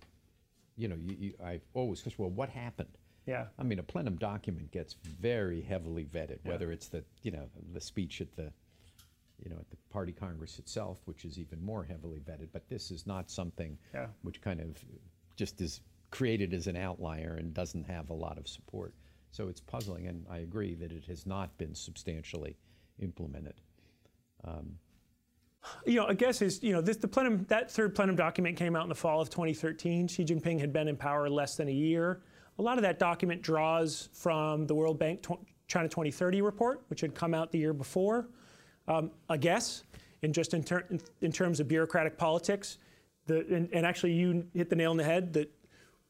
you know, you, you, I always question, well, what happened? Yeah. I mean, a plenum document gets very heavily vetted, yeah. whether it's the, you know, the speech at the, you know, at the party congress itself, which is even more heavily vetted. But this is not something yeah. which kind of just is created as an outlier and doesn't have a lot of support. So it's puzzling, and I agree that it has not been substantially implemented. Um, you know, I guess is you know this the plenum that third plenum document came out in the fall of 2013. Xi Jinping had been in power less than a year. A lot of that document draws from the World Bank China 2030 report, which had come out the year before. Um, I guess, in just in, ter- in, in terms of bureaucratic politics, the, and, and, actually, you hit the nail on the head that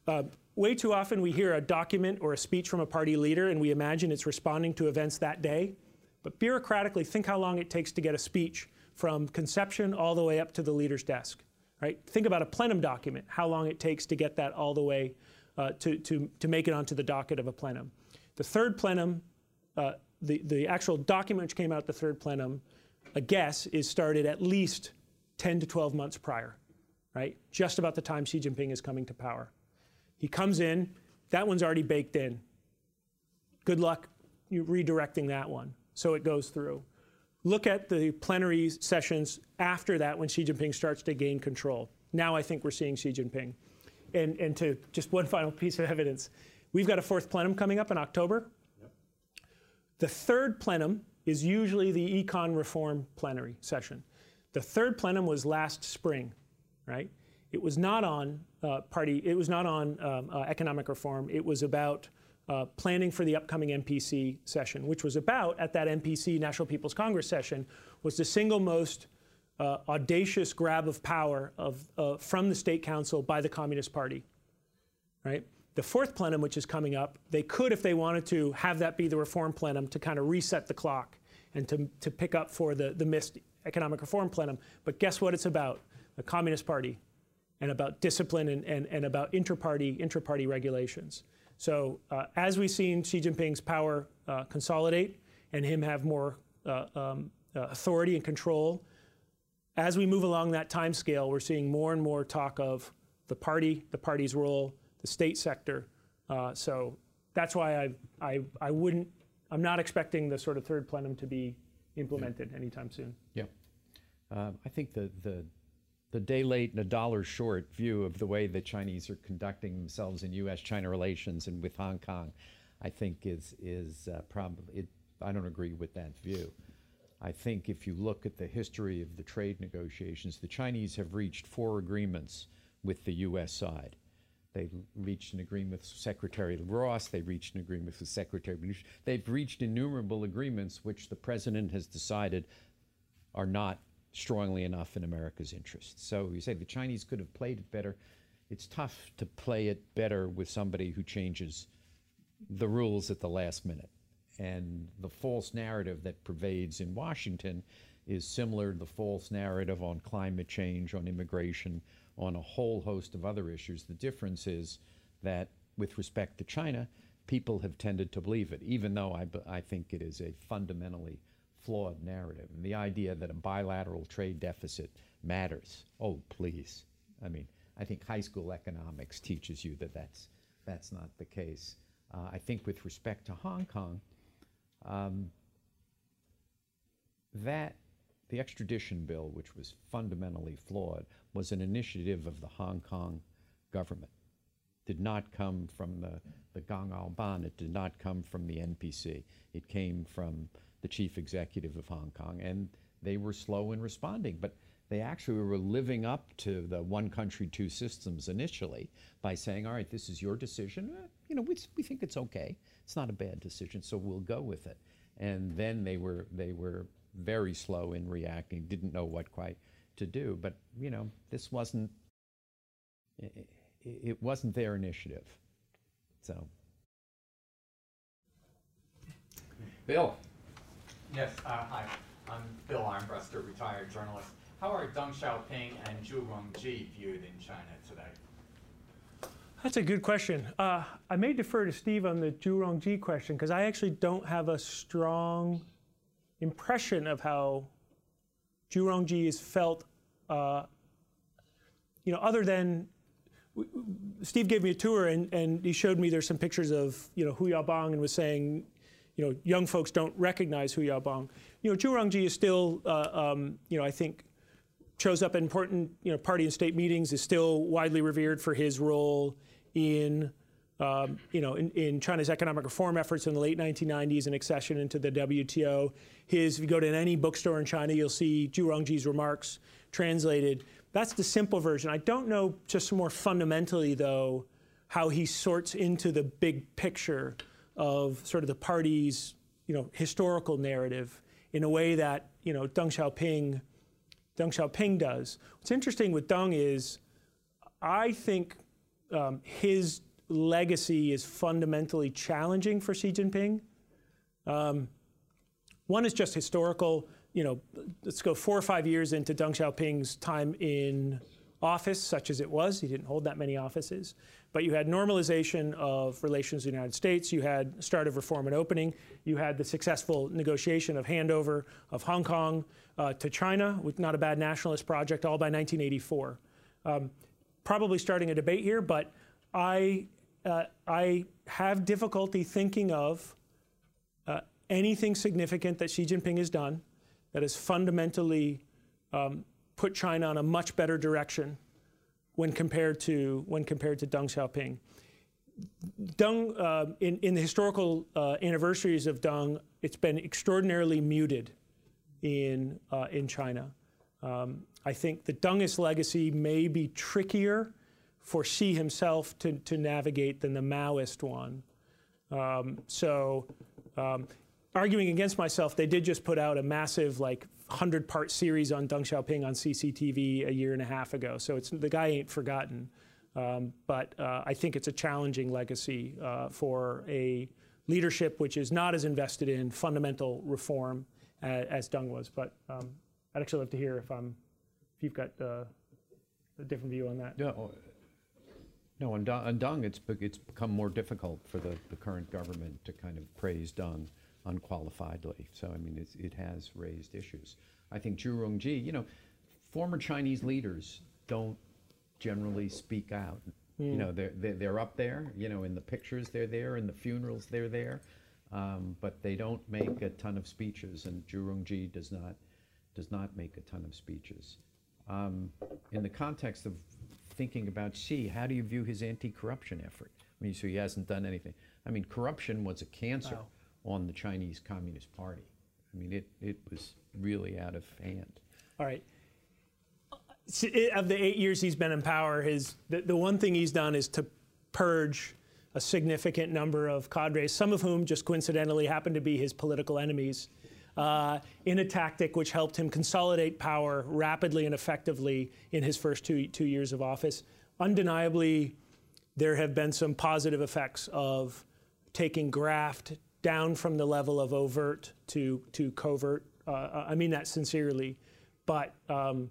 uh, way too often we hear a document or a speech from a party leader and we imagine it's responding to events that day. But bureaucratically, think how long it takes to get a speech from conception all the way up to the leader's desk. Right? Think about a plenum document, how long it takes to get that all the way uh, to, to, to make it onto the docket of a plenum. The third plenum, uh, the, the actual document which came out the third plenum, a guess is started at least 10 to 12 months prior right? Just about the time Xi Jinping is coming to power. He comes in, that one's already baked in. Good luck redirecting that one so it goes through. Look at the plenary sessions after that when Xi Jinping starts to gain control. Now I think we're seeing Xi Jinping. And, and to just one [laughs] final piece of evidence, we've got a fourth plenum coming up in October. Yep. The third plenum is usually the econ reform plenary session. The third plenum was last spring right? It was not on uh, party. It was not on um, uh, economic reform. It was about uh, planning for the upcoming NPC session, which was about at that NPC National People's Congress session was the single most uh, audacious grab of power of, uh, from the state council by the Communist Party. Right. The fourth plenum, which is coming up, they could, if they wanted to, have that be the reform plenum to kind of reset the clock and to, to pick up for the, the missed economic reform plenum. But guess what it's about? The Communist Party and about discipline and, and, and about inter-party, inter-party regulations. So uh, as we've seen Xi Jinping's power uh, consolidate and him have more uh, um, uh, authority and control, as we move along that time scale, we're seeing more and more talk of the party, the party's role, the state sector. Uh, so that's why I, I, I wouldn't, I'm not expecting the sort of third plenum to be implemented anytime soon. Yeah. Uh, I think the, the, the day late and a dollar short view of the way the Chinese are conducting themselves in U.S.-China relations and with Hong Kong, I think is, is uh, probably, I don't agree with that view. I think if you look at the history of the trade negotiations, the Chinese have reached four agreements with the U.S. side. They reached an agreement with Secretary Ross. They reached an agreement with Secretary. They've reached innumerable agreements which the president has decided are not strongly enough in America's interest. So you say the Chinese could have played it better. It's tough to play it better with somebody who changes the rules at the last minute. And the false narrative that pervades in Washington is similar to the false narrative on climate change, on immigration, on a whole host of other issues. The difference is that with respect to China, people have tended to believe it, even though I, I think it is a fundamentally flawed narrative. And the idea that a bilateral trade deficit matters, oh, please. I mean, I think high school economics teaches you that that's, that's not the case. Uh, I think with respect to Hong Kong, um, that the extradition bill, which was fundamentally flawed, was an initiative of the Hong Kong government. Did not come from the, the Gang Ban, it did not come from the NPC. It came from the chief executive of Hong Kong, and they were slow in responding. But they actually were living up to the one country, two systems initially by saying, all right, this is your decision. Eh, you know, we, we think it's okay. It's not a bad decision, so we'll go with it. And then they were, they were very slow in reacting, didn't know what quite to do. But, you know, this wasn't, it, it wasn't their initiative. So. Bill. Yes, uh, hi. I'm Bill Armbruster, retired journalist. How are Deng Xiaoping and Zhu Rongji viewed in China today? That's a good question. Uh, I may defer to Steve on the Zhu Rongji question because I actually don't have a strong impression of how Zhu Rongji is felt, uh, you know, other than Steve gave me a tour and, and he showed me there's some pictures of, you know, Hu Yaobang and was saying, you know, young folks don't recognize Hu Yaobang. You know, Zhu Rongji is still, uh, um, you know, I think shows up at important, you know, party and state meetings, is still widely revered for his role in um, you know, in, in, China's economic reform efforts in the late 1990s and accession into the WTO. His, if you go to any bookstore in China, you'll see Zhu Rongji's remarks translated. That's the simple version. I don't know just more fundamentally, though, how he sorts into the big picture of sort of the party's, you know, historical narrative in a way that, you know, Deng Xiaoping, Deng Xiaoping does. What's interesting with Deng is I think um, his legacy is fundamentally challenging for Xi Jinping. Um, one is just historical. You know, let's go four or five years into Deng Xiaoping's time in office, such as it was. He didn't hold that many offices. But you had normalization of relations with the United States. You had start of reform and opening. You had the successful negotiation of handover of Hong Kong uh, to China, with not a bad nationalist project, all by 1984. Um, probably starting a debate here, but I uh, I have difficulty thinking of uh, anything significant that Xi Jinping has done that has fundamentally um, put China on a much better direction when compared to when compared to Deng Xiaoping. Deng, uh, in, in the historical uh, anniversaries of Deng, it's been extraordinarily muted in uh, in China. Um, I think the Dengist legacy may be trickier for Xi himself to, to navigate than the Maoist one. Um, so, um, arguing against myself, they did just put out a massive, like, 100 part series on Deng Xiaoping on CCTV a year and a half ago. So, it's, the guy ain't forgotten. Um, but uh, I think it's a challenging legacy uh, for a leadership which is not as invested in fundamental reform as, as Deng was. But um, I'd actually love to hear if I'm, if you've got uh, a different view on that. No, uh, no, on Deng, on Deng it's, it's become more difficult for the, the current government to kind of praise Deng unqualifiedly. So, I mean, it's, it has raised issues. I think Zhu Rongji, you know, former Chinese leaders don't generally speak out. You know, they're, they're, they're up there, you know, in the pictures they're there, in the funerals they're there, um, but they don't make a ton of speeches, and Zhu Rongji does not, does not make a ton of speeches. Um, in the context of thinking about Xi, how do you view his anti-corruption effort? I mean, so he hasn't done anything. I mean, corruption was a cancer Wow. On the Chinese Communist Party. I mean, it, it was really out of hand. All right. Of the eight years he's been in power, his the, the one thing he's done is to purge a significant number of cadres, some of whom just coincidentally happen to be his political enemies, uh, in a tactic which helped him consolidate power rapidly and effectively in his first two, two years of office. Undeniably, there have been some positive effects of taking graft down from the level of overt to, to covert. Uh, I mean that sincerely. But um,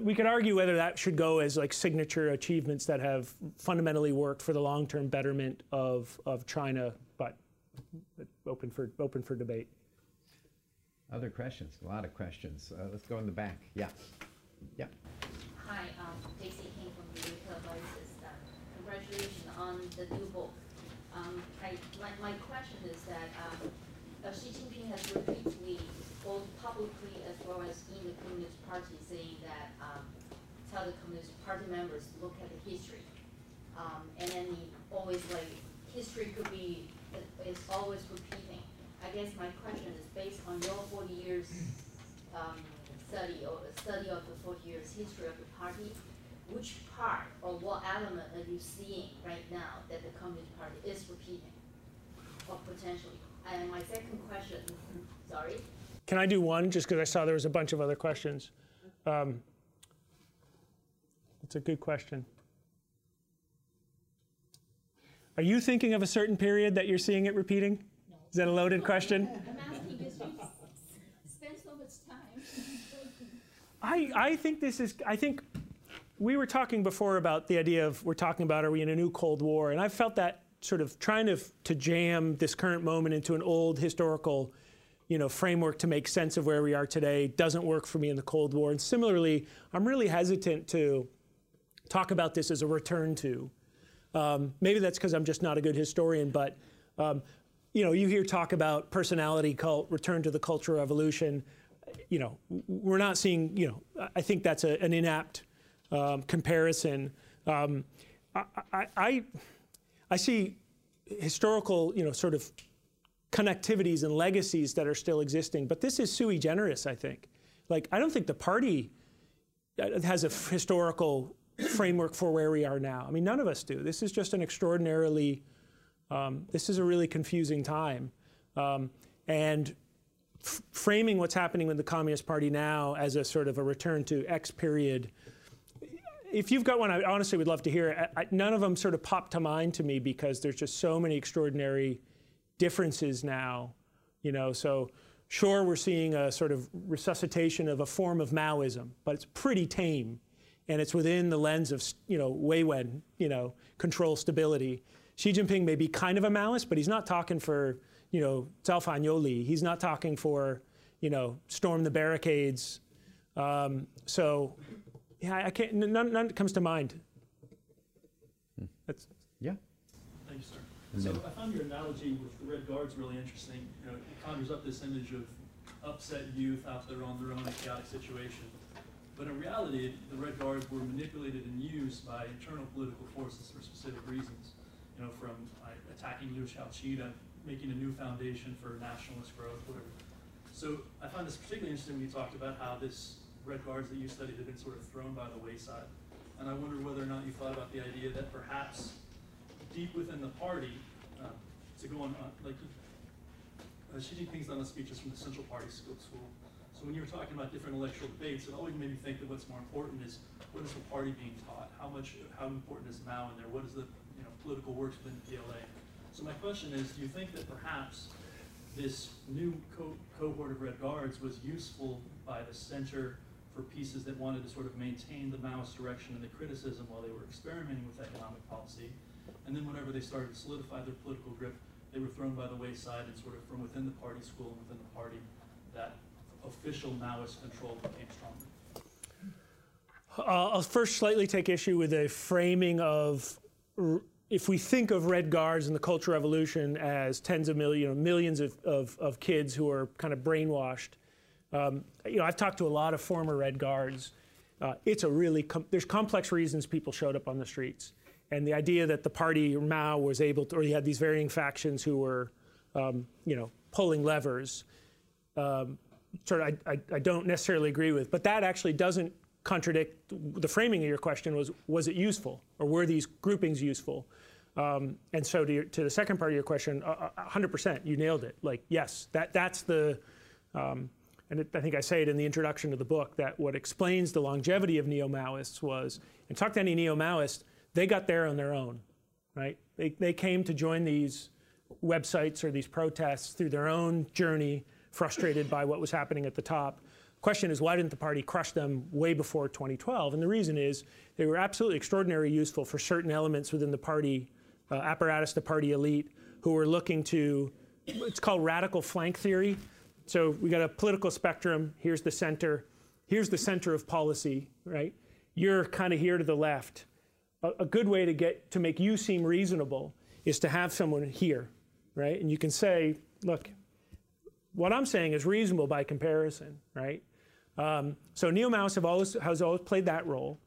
we could argue whether that should go as like signature achievements that have fundamentally worked for the long-term betterment of, of China, but open for, open for debate. Other questions? A lot of questions. Uh, let's go in the back. Yeah. Yeah. Hi, um, Daisy King from the Retail Voices. Uh, Congratulations on the new book. Um, I, my, my question is that, um, uh, Xi Jinping has repeatedly, both publicly as well as in the Communist Party, saying that, um, tell the Communist Party members, look at the history. Um, and then he always like, history could be, it- it's always repeating. I guess my question is based on your forty years, um, study or study of the forty years history of the party, which part or what element are you seeing right now that the Communist Party is repeating? Or potentially? And my second question, [laughs] sorry, Can I do one, just because I saw there was a bunch of other questions? Um, It's a good question. Are you thinking of a certain period that you're seeing it repeating? Is that a loaded question? I'm asking because you spend so much time. I, I think this is, I think we were talking before about the idea of, we're talking about are we in a new Cold War? And I felt that sort of trying to, to jam this current moment into an old historical you know, framework to make sense of where we are today doesn't work for me in the Cold War. And similarly, I'm really hesitant to talk about this as a return to. Um, maybe that's because I'm just not a good historian, but um, you know, you hear talk about personality cult, return to the cultural revolution. You know, we're not seeing. You know, I think that's a, an inapt um, comparison. Um, I, I, I, see historical, you know, sort of connectivities and legacies that are still existing, but this is sui generis. I think. Like, I don't think the party uh, has a historical framework for where we are now. I mean, none of us do. This is just an extraordinarily, um, this is a really confusing time. Um, and framing what's happening with the Communist Party now as a sort of a return to X period, if you've got one, I honestly would love to hear it. I, none of them sort of pop to mind to me because there's just so many extraordinary differences now, you know. So sure, we're seeing a sort of resuscitation of a form of Maoism, but it's pretty tame, and it's within the lens of you know Weiwen, you know, control stability. Xi Jinping may be kind of a Maoist, but he's not talking for you know Zaofan Youli. He's not talking for you know storm the barricades. Um, so yeah, I can't. None, none comes to mind. That's, Yeah. Thank you, sir. So I found your analogy with the Red Guards really interesting. You know, it conjures up this image of upset youth out there on their own in a chaotic situation. But in reality, the Red Guards were manipulated and used by internal political forces for specific reasons. You know, from uh, attacking Liu Shaoqi to making a new foundation for nationalist growth, whatever. So I find this particularly interesting when you talked about how this Red Guards that you studied had been sort of thrown by the wayside. And I wonder whether or not you thought about the idea that perhaps deep within the party, uh, to go on, uh, like, uh, Xi Jinping's done the speeches from the Central Party School. So when you were talking about different electoral debates, it always made me think that what's more important is what is the party being taught? How much, how important is Mao in there? What is the you know, political works within the PLA? So my question is, do you think that perhaps this new co cohort of Red Guards was useful by the center for pieces that wanted to sort of maintain the Maoist direction and the criticism while they were experimenting with economic policy? And then whenever they started to solidify their political grip, they were thrown by the wayside and sort of from within the party school and within the party, that official Maoist control became stronger. Uh, I'll first slightly take issue with a framing of if we think of Red Guards and the Cultural Revolution as tens of millions, you know, millions of, of, of, kids who are kind of brainwashed, um, you know, I've talked to a lot of former Red Guards. Uh, it's a really com- there's complex reasons people showed up on the streets, and the idea that the party Mao was able to, or you had these varying factions who were, um, you know, pulling levers. Um, sort of, I, I, I don't necessarily agree with, but that actually doesn't contradict the framing of your question was was it useful or were these groupings useful um, and so to, your, to, the second part of your question uh, 100% uh, you nailed it like yes that that's the um, and it, I think I say it in the introduction to the book that what explains the longevity of neo-Maoists was and talk to any neo-Maoist they got there on their own right they, they came to join these websites or these protests through their own journey frustrated by what was happening at the top question is why didn't the party crush them way before 2012? And the reason is they were absolutely extraordinarily useful for certain elements within the party uh, apparatus, the party elite, who were looking to, it's called radical flank theory. So we got a political spectrum. Here's the center. Here's the center of policy, right? You're kind of here to the left. A, a good way to get to make you seem reasonable is to have someone here, right? And you can say, look, what I'm saying is reasonable by comparison, right? Um, so neo-Maoists have always has always played that role,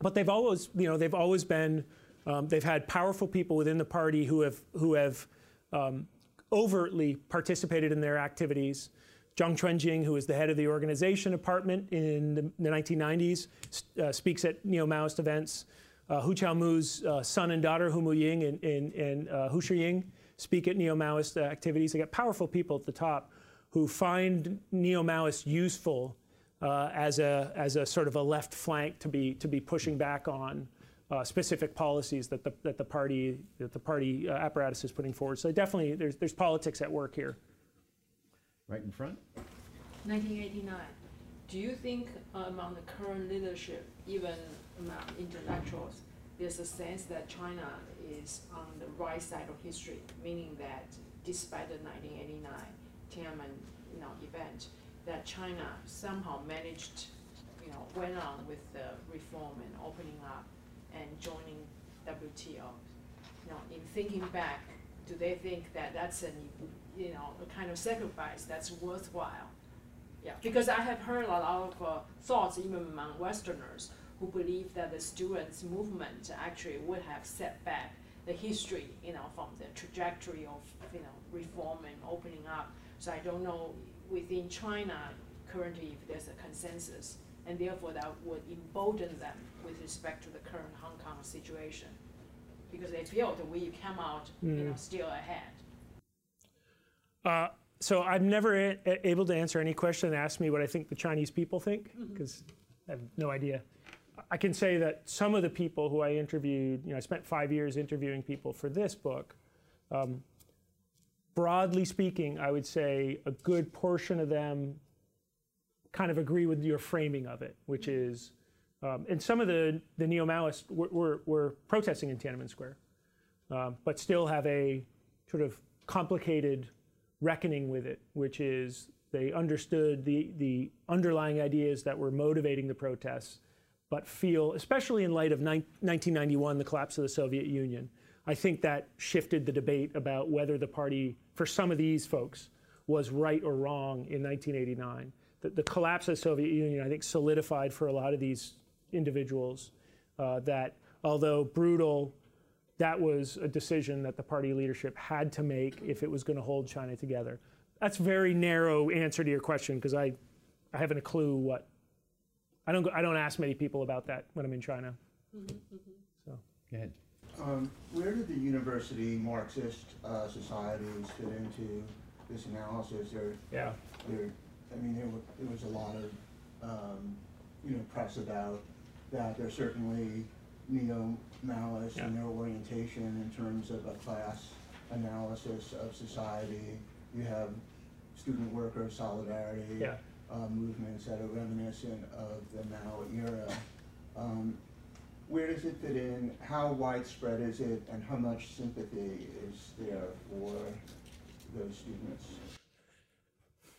but they've always you know they've always been um, they've had powerful people within the party who have who have um, overtly participated in their activities. Zhang Quanjing, who is the head of the organization department in the, the 1990s, uh, speaks at neo-Maoist events. Uh, Hu Qiaomu's uh, son and daughter, Hu Muying and, and, and uh, Hu Shiying, speak at neo-Maoist activities. They got powerful people at the top who find neo-Maoists useful uh, as, a, as a sort of a left flank to be, to be pushing back on uh, specific policies that the, that the party, that the party uh, apparatus is putting forward. So definitely there's, there's politics at work here. Right in front. 1989. Do you think among the current leadership, even among intellectuals, there's a sense that China is on the right side of history, meaning that despite the 1989 Tiananmen you know, event, that China somehow managed, you know, went on with the reform and opening up and joining WTO. Know, in thinking back, do they think that that's a, you know, a kind of sacrifice that's worthwhile? Yeah, because I have heard a lot of uh, thoughts even among Westerners who believe that the students' movement actually would have set back the history, you know, from the trajectory of, you know, reform and opening up. So I don't know within China currently if there's a consensus, and therefore that would embolden them with respect to the current Hong Kong situation, because they feel that we come out, mm. you know, hmm. still ahead. Uh, so I'm never able to answer any question that asks me what I think the Chinese people think, because mm-hmm. I have no idea. I can say that some of the people who I interviewed, you know, I spent five years interviewing people for this book. Um, broadly speaking, I would say a good portion of them kind of agree with your framing of it, which is, um, and some of the, the neo Maoists were, were, were, protesting in Tiananmen Square, um, but still have a sort of complicated reckoning with it, which is they understood the, the underlying ideas that were motivating the protests, but feel, especially in light of 1991, the collapse of the Soviet Union, I think that shifted the debate about whether the party, for some of these folks, was right or wrong in 1989. The, the collapse of the Soviet Union, I think, solidified for a lot of these individuals uh, that although brutal, that was a decision that the party leadership had to make if it was going to hold China together. that's very narrow answer to your question because I, I haven't a clue what. I don't I don't ask many people about that when I'm in China. So Go ahead. Um, where did the university Marxist uh, societies fit into this analysis? There, yeah, there, I mean, there, there was a lot of, um, you know, press about that. They're certainly neo-Maoists in Yeah. their orientation in terms of a class analysis of society. You have student worker solidarity yeah. uh, movements that are reminiscent of the Mao era. Um, where does it fit in? How widespread is it, and how much sympathy is there for those students?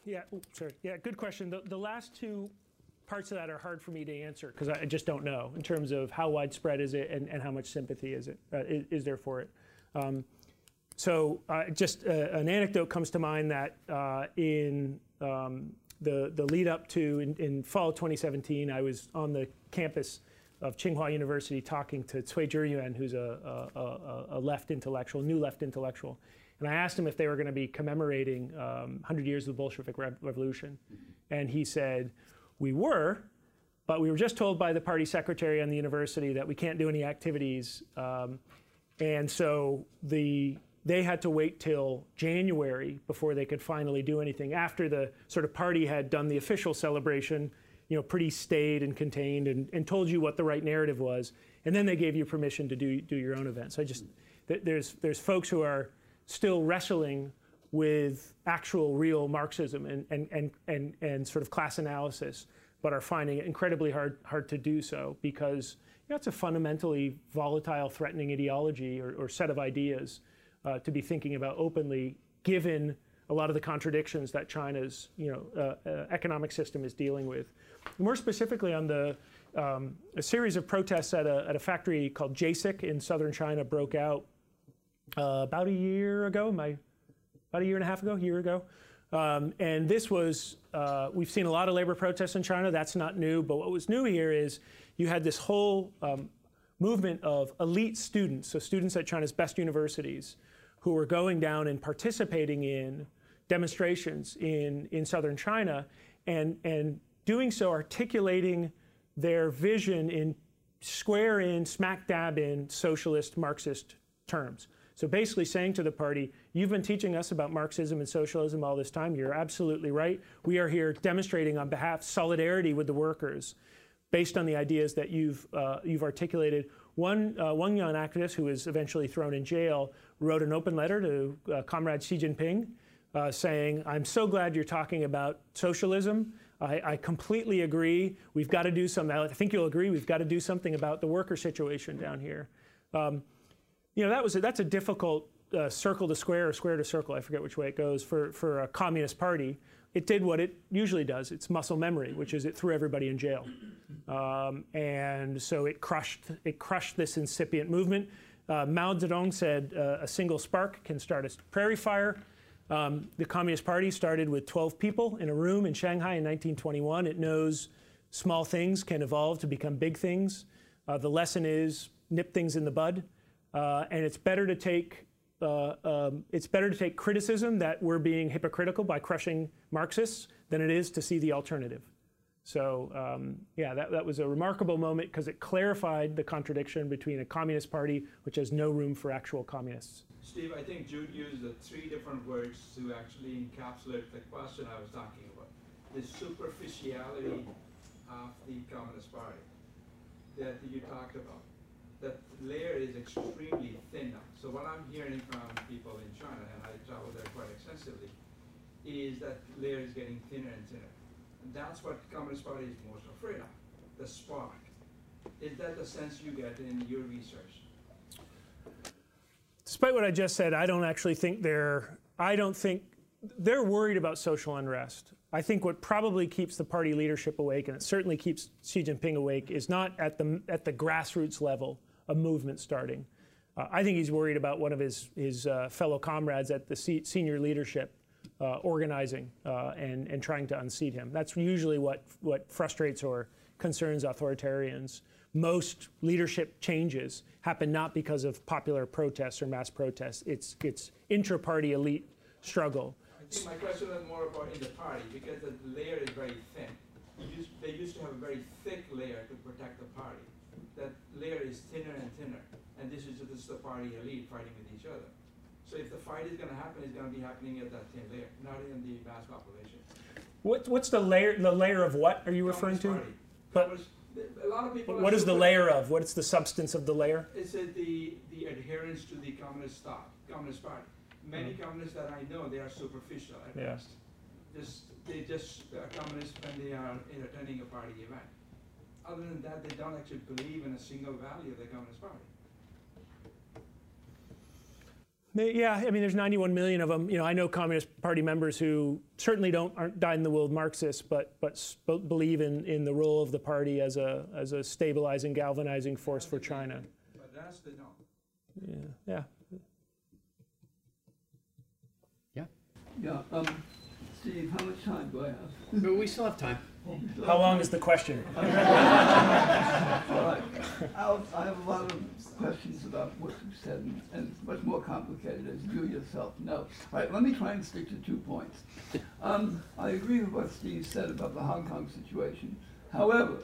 Yeah, sorry. Yeah, good question. The, the last two parts of that are hard for me to answer because I just don't know in terms of how widespread is it and, and how much sympathy is it uh, is, is there for it. Um, so uh, just uh, an anecdote comes to mind that uh, in um, the the lead up to in, in fall of 2017, I was on the campus of Tsinghua University talking to Cui Zhiyuan, who's a, a, a, left intellectual, new left intellectual. And I asked him if they were going to be commemorating um, 100 years of the Bolshevik Rev- Revolution. And he said, We were, but we were just told by the party secretary and the university that we can't do any activities. Um, and so the, they had to wait till January before they could finally do anything after the sort of party had done the official celebration, you know, pretty staid and contained and, and told you what the right narrative was. And then they gave you permission to do, do your own event. So I just, th- there's, there's folks who are still wrestling with actual real Marxism and, and, and, and, and sort of class analysis, but are finding it incredibly hard, hard to do so because you know, it's a fundamentally volatile, threatening ideology or, or set of ideas uh, to be thinking about openly, given a lot of the contradictions that China's you know, uh, uh, economic system is dealing with. More specifically, on the um, a series of protests at a, at a factory called JASIC in southern China broke out uh, about a year ago, my, about a year and a half ago, a year ago. Um, and this was, uh, we've seen a lot of labor protests in China. That's not new. But what was new here is you had this whole um, movement of elite students, so students at China's best universities, who were going down and participating in demonstrations in, in southern China and, and doing so articulating their vision in square in, smack dab in socialist Marxist terms. So basically saying to the party, you've been teaching us about Marxism and socialism all this time. You're absolutely right. We are here demonstrating on behalf solidarity with the workers based on the ideas that you've, uh, you've articulated. One uh, Wang Yan activist who was eventually thrown in jail wrote an open letter to uh, Comrade Xi Jinping uh, saying, I'm so glad you're talking about socialism. I, I, completely agree. We've got to do something. I think you'll agree. We've got to do something about the worker situation down here. Um, you know, that was a, that's a difficult uh, circle to square or square to circle. I forget which way it goes for for a communist party. It did what it usually does. It's muscle memory, which is it threw everybody in jail, um, and so it crushed it crushed this incipient movement. Uh, Mao Zedong said uh, a single spark can start a prairie fire. Um, the Communist Party started with 12 people in a room in Shanghai in 1921. It knows small things can evolve to become big things. Uh, the lesson is nip things in the bud, uh, and it's better to take uh, um, it's better to take criticism that we're being hypocritical by crushing Marxists than it is to see the alternative. So um, yeah, that, that was a remarkable moment because it clarified the contradiction between a communist party which has no room for actual communists. Steve, I think Jude used the three different words to actually encapsulate the question I was talking about. The superficiality of the Communist Party that you talked about. That layer is extremely thin now. So what I'm hearing from people in China, and I travel there quite extensively, is that layer is getting thinner and thinner. And that's what Communist Party is most afraid of, the spark. Is that the sense you get in your research? despite what I just said, I don't actually think they're. I don't think they're worried about social unrest. I think what probably keeps the party leadership awake, and it certainly keeps Xi Jinping awake, is not at the at the grassroots level a movement starting. Uh, I think he's worried about one of his his uh, fellow comrades at the se- senior leadership uh, organizing uh, and and trying to unseat him. That's usually what what frustrates or concerns authoritarians most leadership changes happen not because of popular protests or mass protests. It's it's intra-party elite struggle. I think my question was more about in the party because the layer is very thin. Used, they used to have a very thick layer to protect the party. Layer is thinner and thinner, and this is just the party elite fighting with each other. So if the fight is going to happen, it's going to be happening at that thin layer, not in the mass population. What, what's the layer? The layer of what are you referring to? Party. But- a lot of people. What are the layer of? What's the substance of the layer? It's the the adherence to the communist thought, communist party. Many mm-hmm. communists that I know, they are superficial at Yeah. best. Just they just are communists when they are attending a party event. Other than that, they don't actually believe in a single value of the communist party. May- Yeah, I mean, there's 91 million of them. You know, I know Communist Party members who certainly don't aren't dyed in the wool Marxists, but but sp- believe in, in the role of the party as a as a stabilizing, galvanizing force for China. But that's the no. Yeah, yeah. Yeah, um, Steve, how much time do I have? But we still have time. How long is the question? [laughs] Right. I'll, I have a lot of questions about what you said, and, and it's much more complicated, as you yourself know. All right, let me try and stick to two points. Um, I agree with what Steve said about the Hong Kong situation. However,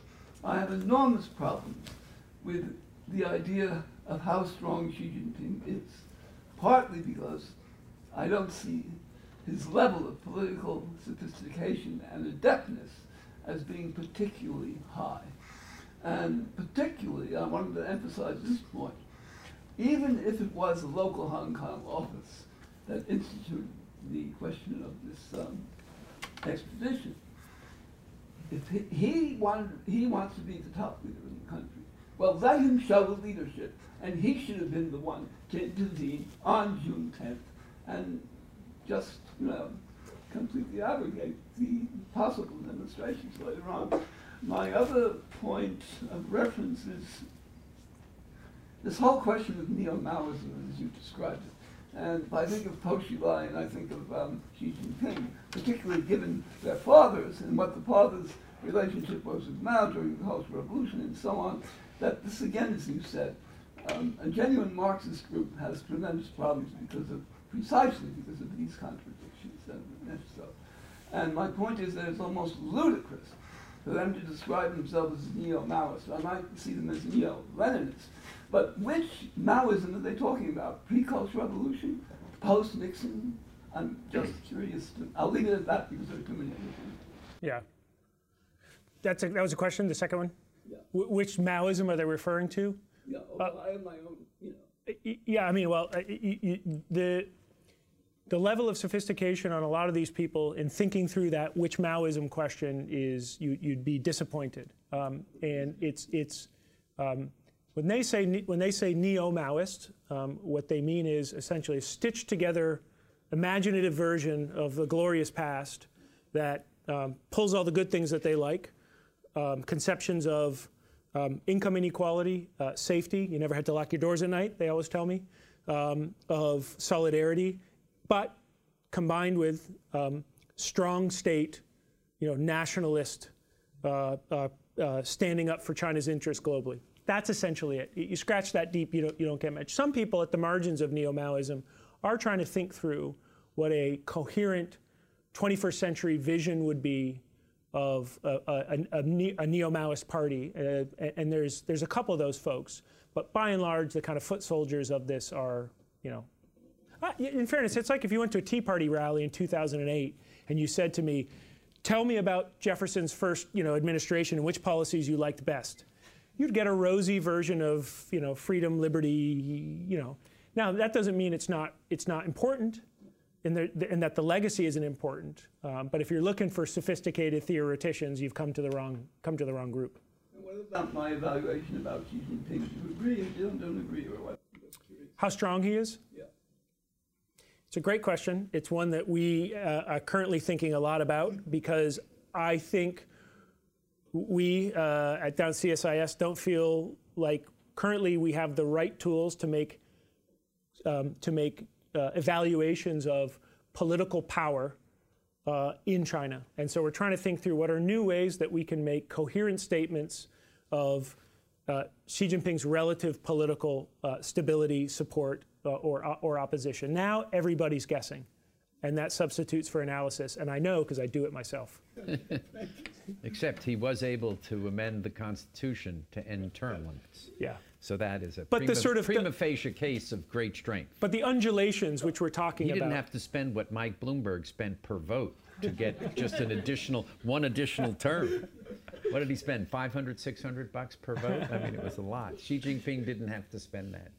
I have enormous problems with the idea of how strong Xi Jinping is, partly because I don't see his level of political sophistication and adeptness as being particularly high. And particularly, I wanted to emphasize this point. Even if it was a local Hong Kong office that instituted the question of this um, expedition, if he, he wanted, he wants to be the top leader in the country. Well, let him show the leadership, and he should have been the one to intervene on June 10th and just, you know, completely abrogate the possible demonstrations later on. My other point of reference is this whole question of neo-Maoism, as you described it. And I think of Bo Xilai and I think of um, Xi Jinping, particularly given their fathers and what the fathers' relationship was with Mao during the Cultural Revolution and so on, that this again, as you said, um, a genuine Marxist group has tremendous problems because of precisely because of these contradictions so. And my point is that it's almost ludicrous for them to describe themselves as neo-Maoists. I might see them as neo-Leninists. But which Maoism are they talking about? Pre-Cultural Revolution? Post-Nixon? I'm just curious. To, I'll leave it at that because there are too many other things. Yeah. That's a, that was a question. The second one. Yeah. Wh- which Maoism are they referring to? Yeah, although I have my own, you know. Yeah, I mean, well, uh, the the level of sophistication on a lot of these people in thinking through that which Maoism question is you, you'd be disappointed. Um, and it's it's um, when they say when they say neo-Maoist, um, what they mean is essentially a stitched together, imaginative version of the glorious past that um, pulls all the good things that they like, um, conceptions of um, income inequality, uh, safety. You never had to lock your doors at night. They always tell me of solidarity, but combined with um, strong state, you know, nationalist uh, uh, uh, standing up for China's interests globally. That's essentially it. You scratch that deep, you don't, you don't get much. Some people at the margins of neo-Maoism are trying to think through what a coherent 21st century vision would be of a, a, a, a neo-Maoist party, uh, and- there's there's a couple of those folks, but by and large, the kind of foot soldiers of this are, you know, in fairness, it's like if you went to a Tea Party rally in 2008 and you said to me, "Tell me about Jefferson's first, you know, administration and which policies you liked best." You'd get a rosy version of, you know, freedom, liberty, you know. Now that doesn't mean it's not it's not important, and, there, and that the legacy isn't important. Um, but if you're looking for sophisticated theoreticians, you've come to the wrong come to the wrong group. And what about my evaluation about Xi Jinping? Do you agree or don't, don't agree or what? How strong he is? Yeah. It's a great question. It's one that we uh, are currently thinking a lot about because I think we uh, at down CSIS don't feel like currently we have the right tools to make um, to make uh, evaluations of political power uh, in China. And so we're trying to think through what are new ways that we can make coherent statements of uh, Xi Jinping's relative political uh, stability, support, Uh, or, uh, or opposition. Now everybody's guessing. and that substitutes for analysis. And I know because I do it myself. [laughs] Except he was able to amend the Constitution to end term limits. Yeah. So that is a But prima, the sort of the- prima facie case of great strength. But the undulations, which we're talking He about. He didn't have to spend what Mike Bloomberg spent per vote to get just an additional, one additional term. What did he spend? 500, 600 bucks per vote? I mean, it was a lot. Xi Jinping didn't have to spend that.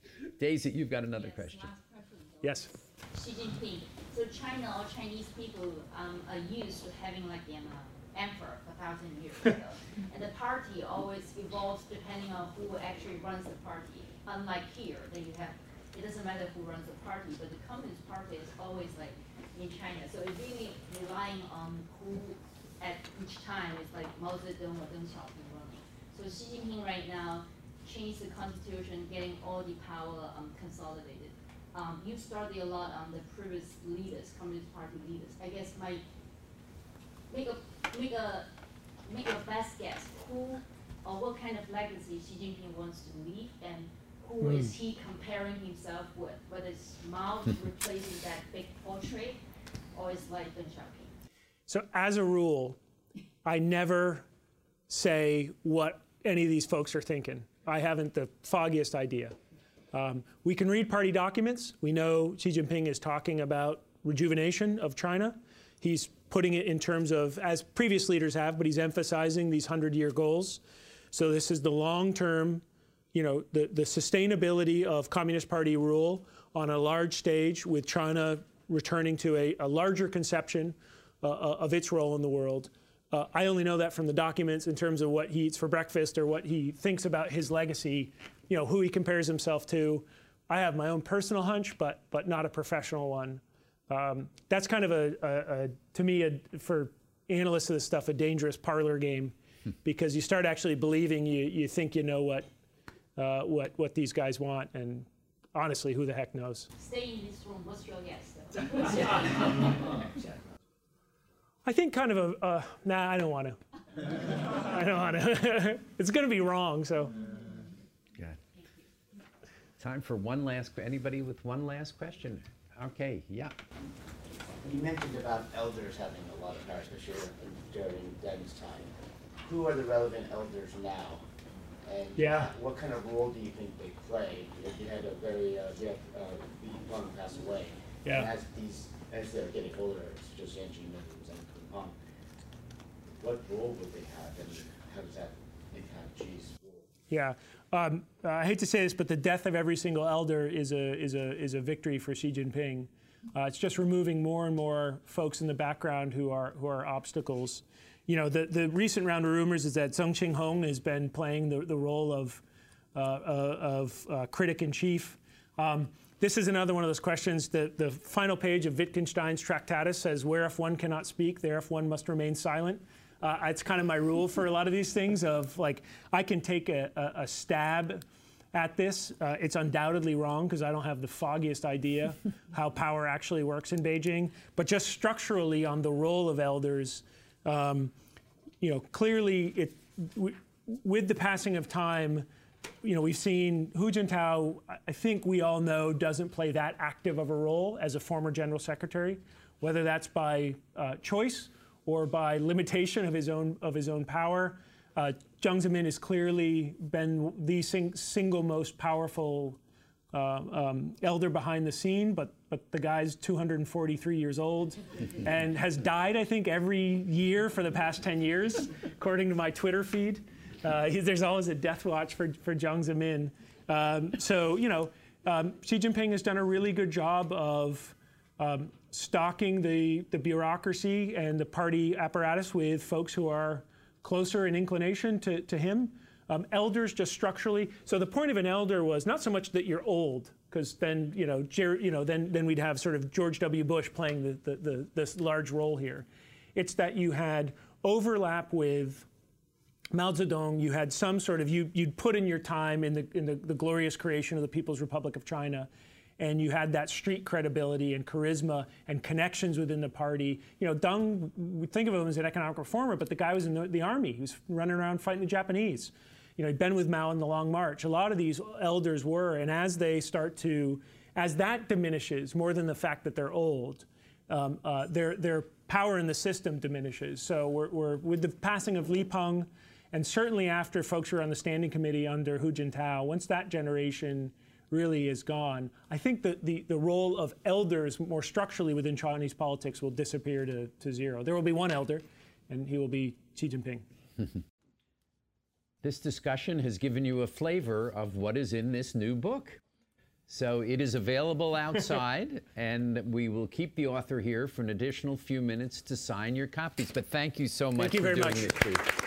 Daisy, you've got another Yes, question. last question. Yes. Xi Jinping. So China or Chinese people um, are used to having like an uh, emperor for thousand years ago, [laughs] and the party always evolves depending on who actually runs the party. Unlike here, that you have, it doesn't matter who runs the party, but the Communist Party is always like in China. So it's really relying on who at each time is like Mao Zedong or Deng Xiaoping running. So Xi Jinping right now changed the constitution, getting all the power um, consolidated. Um, you study a lot on the previous leaders, Communist Party leaders. I guess my make a make a make a best guess who or what kind of legacy Xi Jinping wants to leave and who is he comparing himself with? Whether it's Mao [laughs] replacing that big portrait or it's like Deng Xiaoping. So, as a rule, I never say what any of these folks are thinking. I haven't the foggiest idea. Um, we can read party documents. We know Xi Jinping is talking about rejuvenation of China. He's putting it in terms of, as previous leaders have, but he's emphasizing these 100 year goals. So, this is the long term, you know, the, the sustainability of Communist Party rule on a large stage with China returning to a, a larger conception uh, uh, of its role in the world. Uh, I only know that from the documents in terms of what he eats for breakfast or what he thinks about his legacy, you know, who he compares himself to. I have my own personal hunch, but but not a professional one. Um, that's kind of a, a, a to me a, for analysts of this stuff a dangerous parlor game because you start actually believing you you think you know what uh, what what these guys want and honestly who the heck knows. Stay in this room. What's your guess? [laughs] [laughs] Though? What's your I think kind of a uh, nah. I don't want to. [laughs] I don't want to. [laughs] it's going to be wrong. So Good. Time for one last, anybody with one last question? Okay, yeah. You mentioned about elders having a lot of power, especially during Deng's time. Who are the relevant elders now? And Yeah. what kind of role do you think they play? If you had a very, uh, you have, uh, the one passed away. Yeah. And as these, as they're getting older, such as Yan What role would they have and how does that impact Xi's role? yeah. Um, I hate to say this, but the death of every single elder is a is a is a victory for Xi Jinping. Uh, it's just removing more and more folks in the background who are who are obstacles. You know, the, the recent round of rumors is that Zeng Qinghong has been playing the, the role of uh, uh, of uh, critic in chief. Um, this is another one of those questions. The, the final page of Wittgenstein's Tractatus says, Where if one cannot speak, there if one must remain silent. Uh, it's kind of my rule for a lot of these things of like, I can take a, a, a stab at this. Uh, it's undoubtedly wrong because I don't have the foggiest idea [laughs] how power actually works in Beijing. But just structurally on the role of elders, um, you know, clearly it, with the passing of time, you know, we've seen Hu Jintao, I- think we all know, doesn't play that active of a role as a former general secretary, whether that's by uh, choice or by limitation of his own of his own power. Uh, Jiang Zemin has clearly been the sing- single most powerful uh, um, elder behind the scene, but but the guy's 243 years old and has died, I think, every year for the past 10 years, according to my Twitter feed. Uh, he- there's always a death watch for for Jiang Zemin. Um, so you know, um, Xi Jinping has done a really good job of um, stocking the the bureaucracy and the party apparatus with folks who are closer in inclination to, to him. Um, elders just structurally. So the point of an elder was not so much that you're old, because then you know, Jer- you know, then then we'd have sort of George W. Bush playing the, the, the this large role here. It's that you had overlap with Mao Zedong. You had some sort of you you'd put in your time in the in the, the glorious creation of the People's Republic of China. And you had that street credibility and charisma and connections within the party. You know, Deng, we think of him as an economic reformer, but the guy was in the, the army. He was running around fighting the Japanese. You know, he'd been with Mao in the Long March. A lot of these elders were, and as they start to, as that diminishes, more than the fact that they're old, um, uh, their, their power in the system diminishes. So we're, we're, with the passing of Li Peng, and certainly after folks who are on the standing committee under Hu Jintao, once that generation really is gone, I think that the, the role of elders more structurally within Chinese politics will disappear to, to zero. There will be one elder, and he will be Xi Jinping. this discussion has given you a flavor of what is in this new book. So it is available [laughs] outside, and we will keep the author here for an additional few minutes to sign your copies. But thank you so much thank you for very doing much.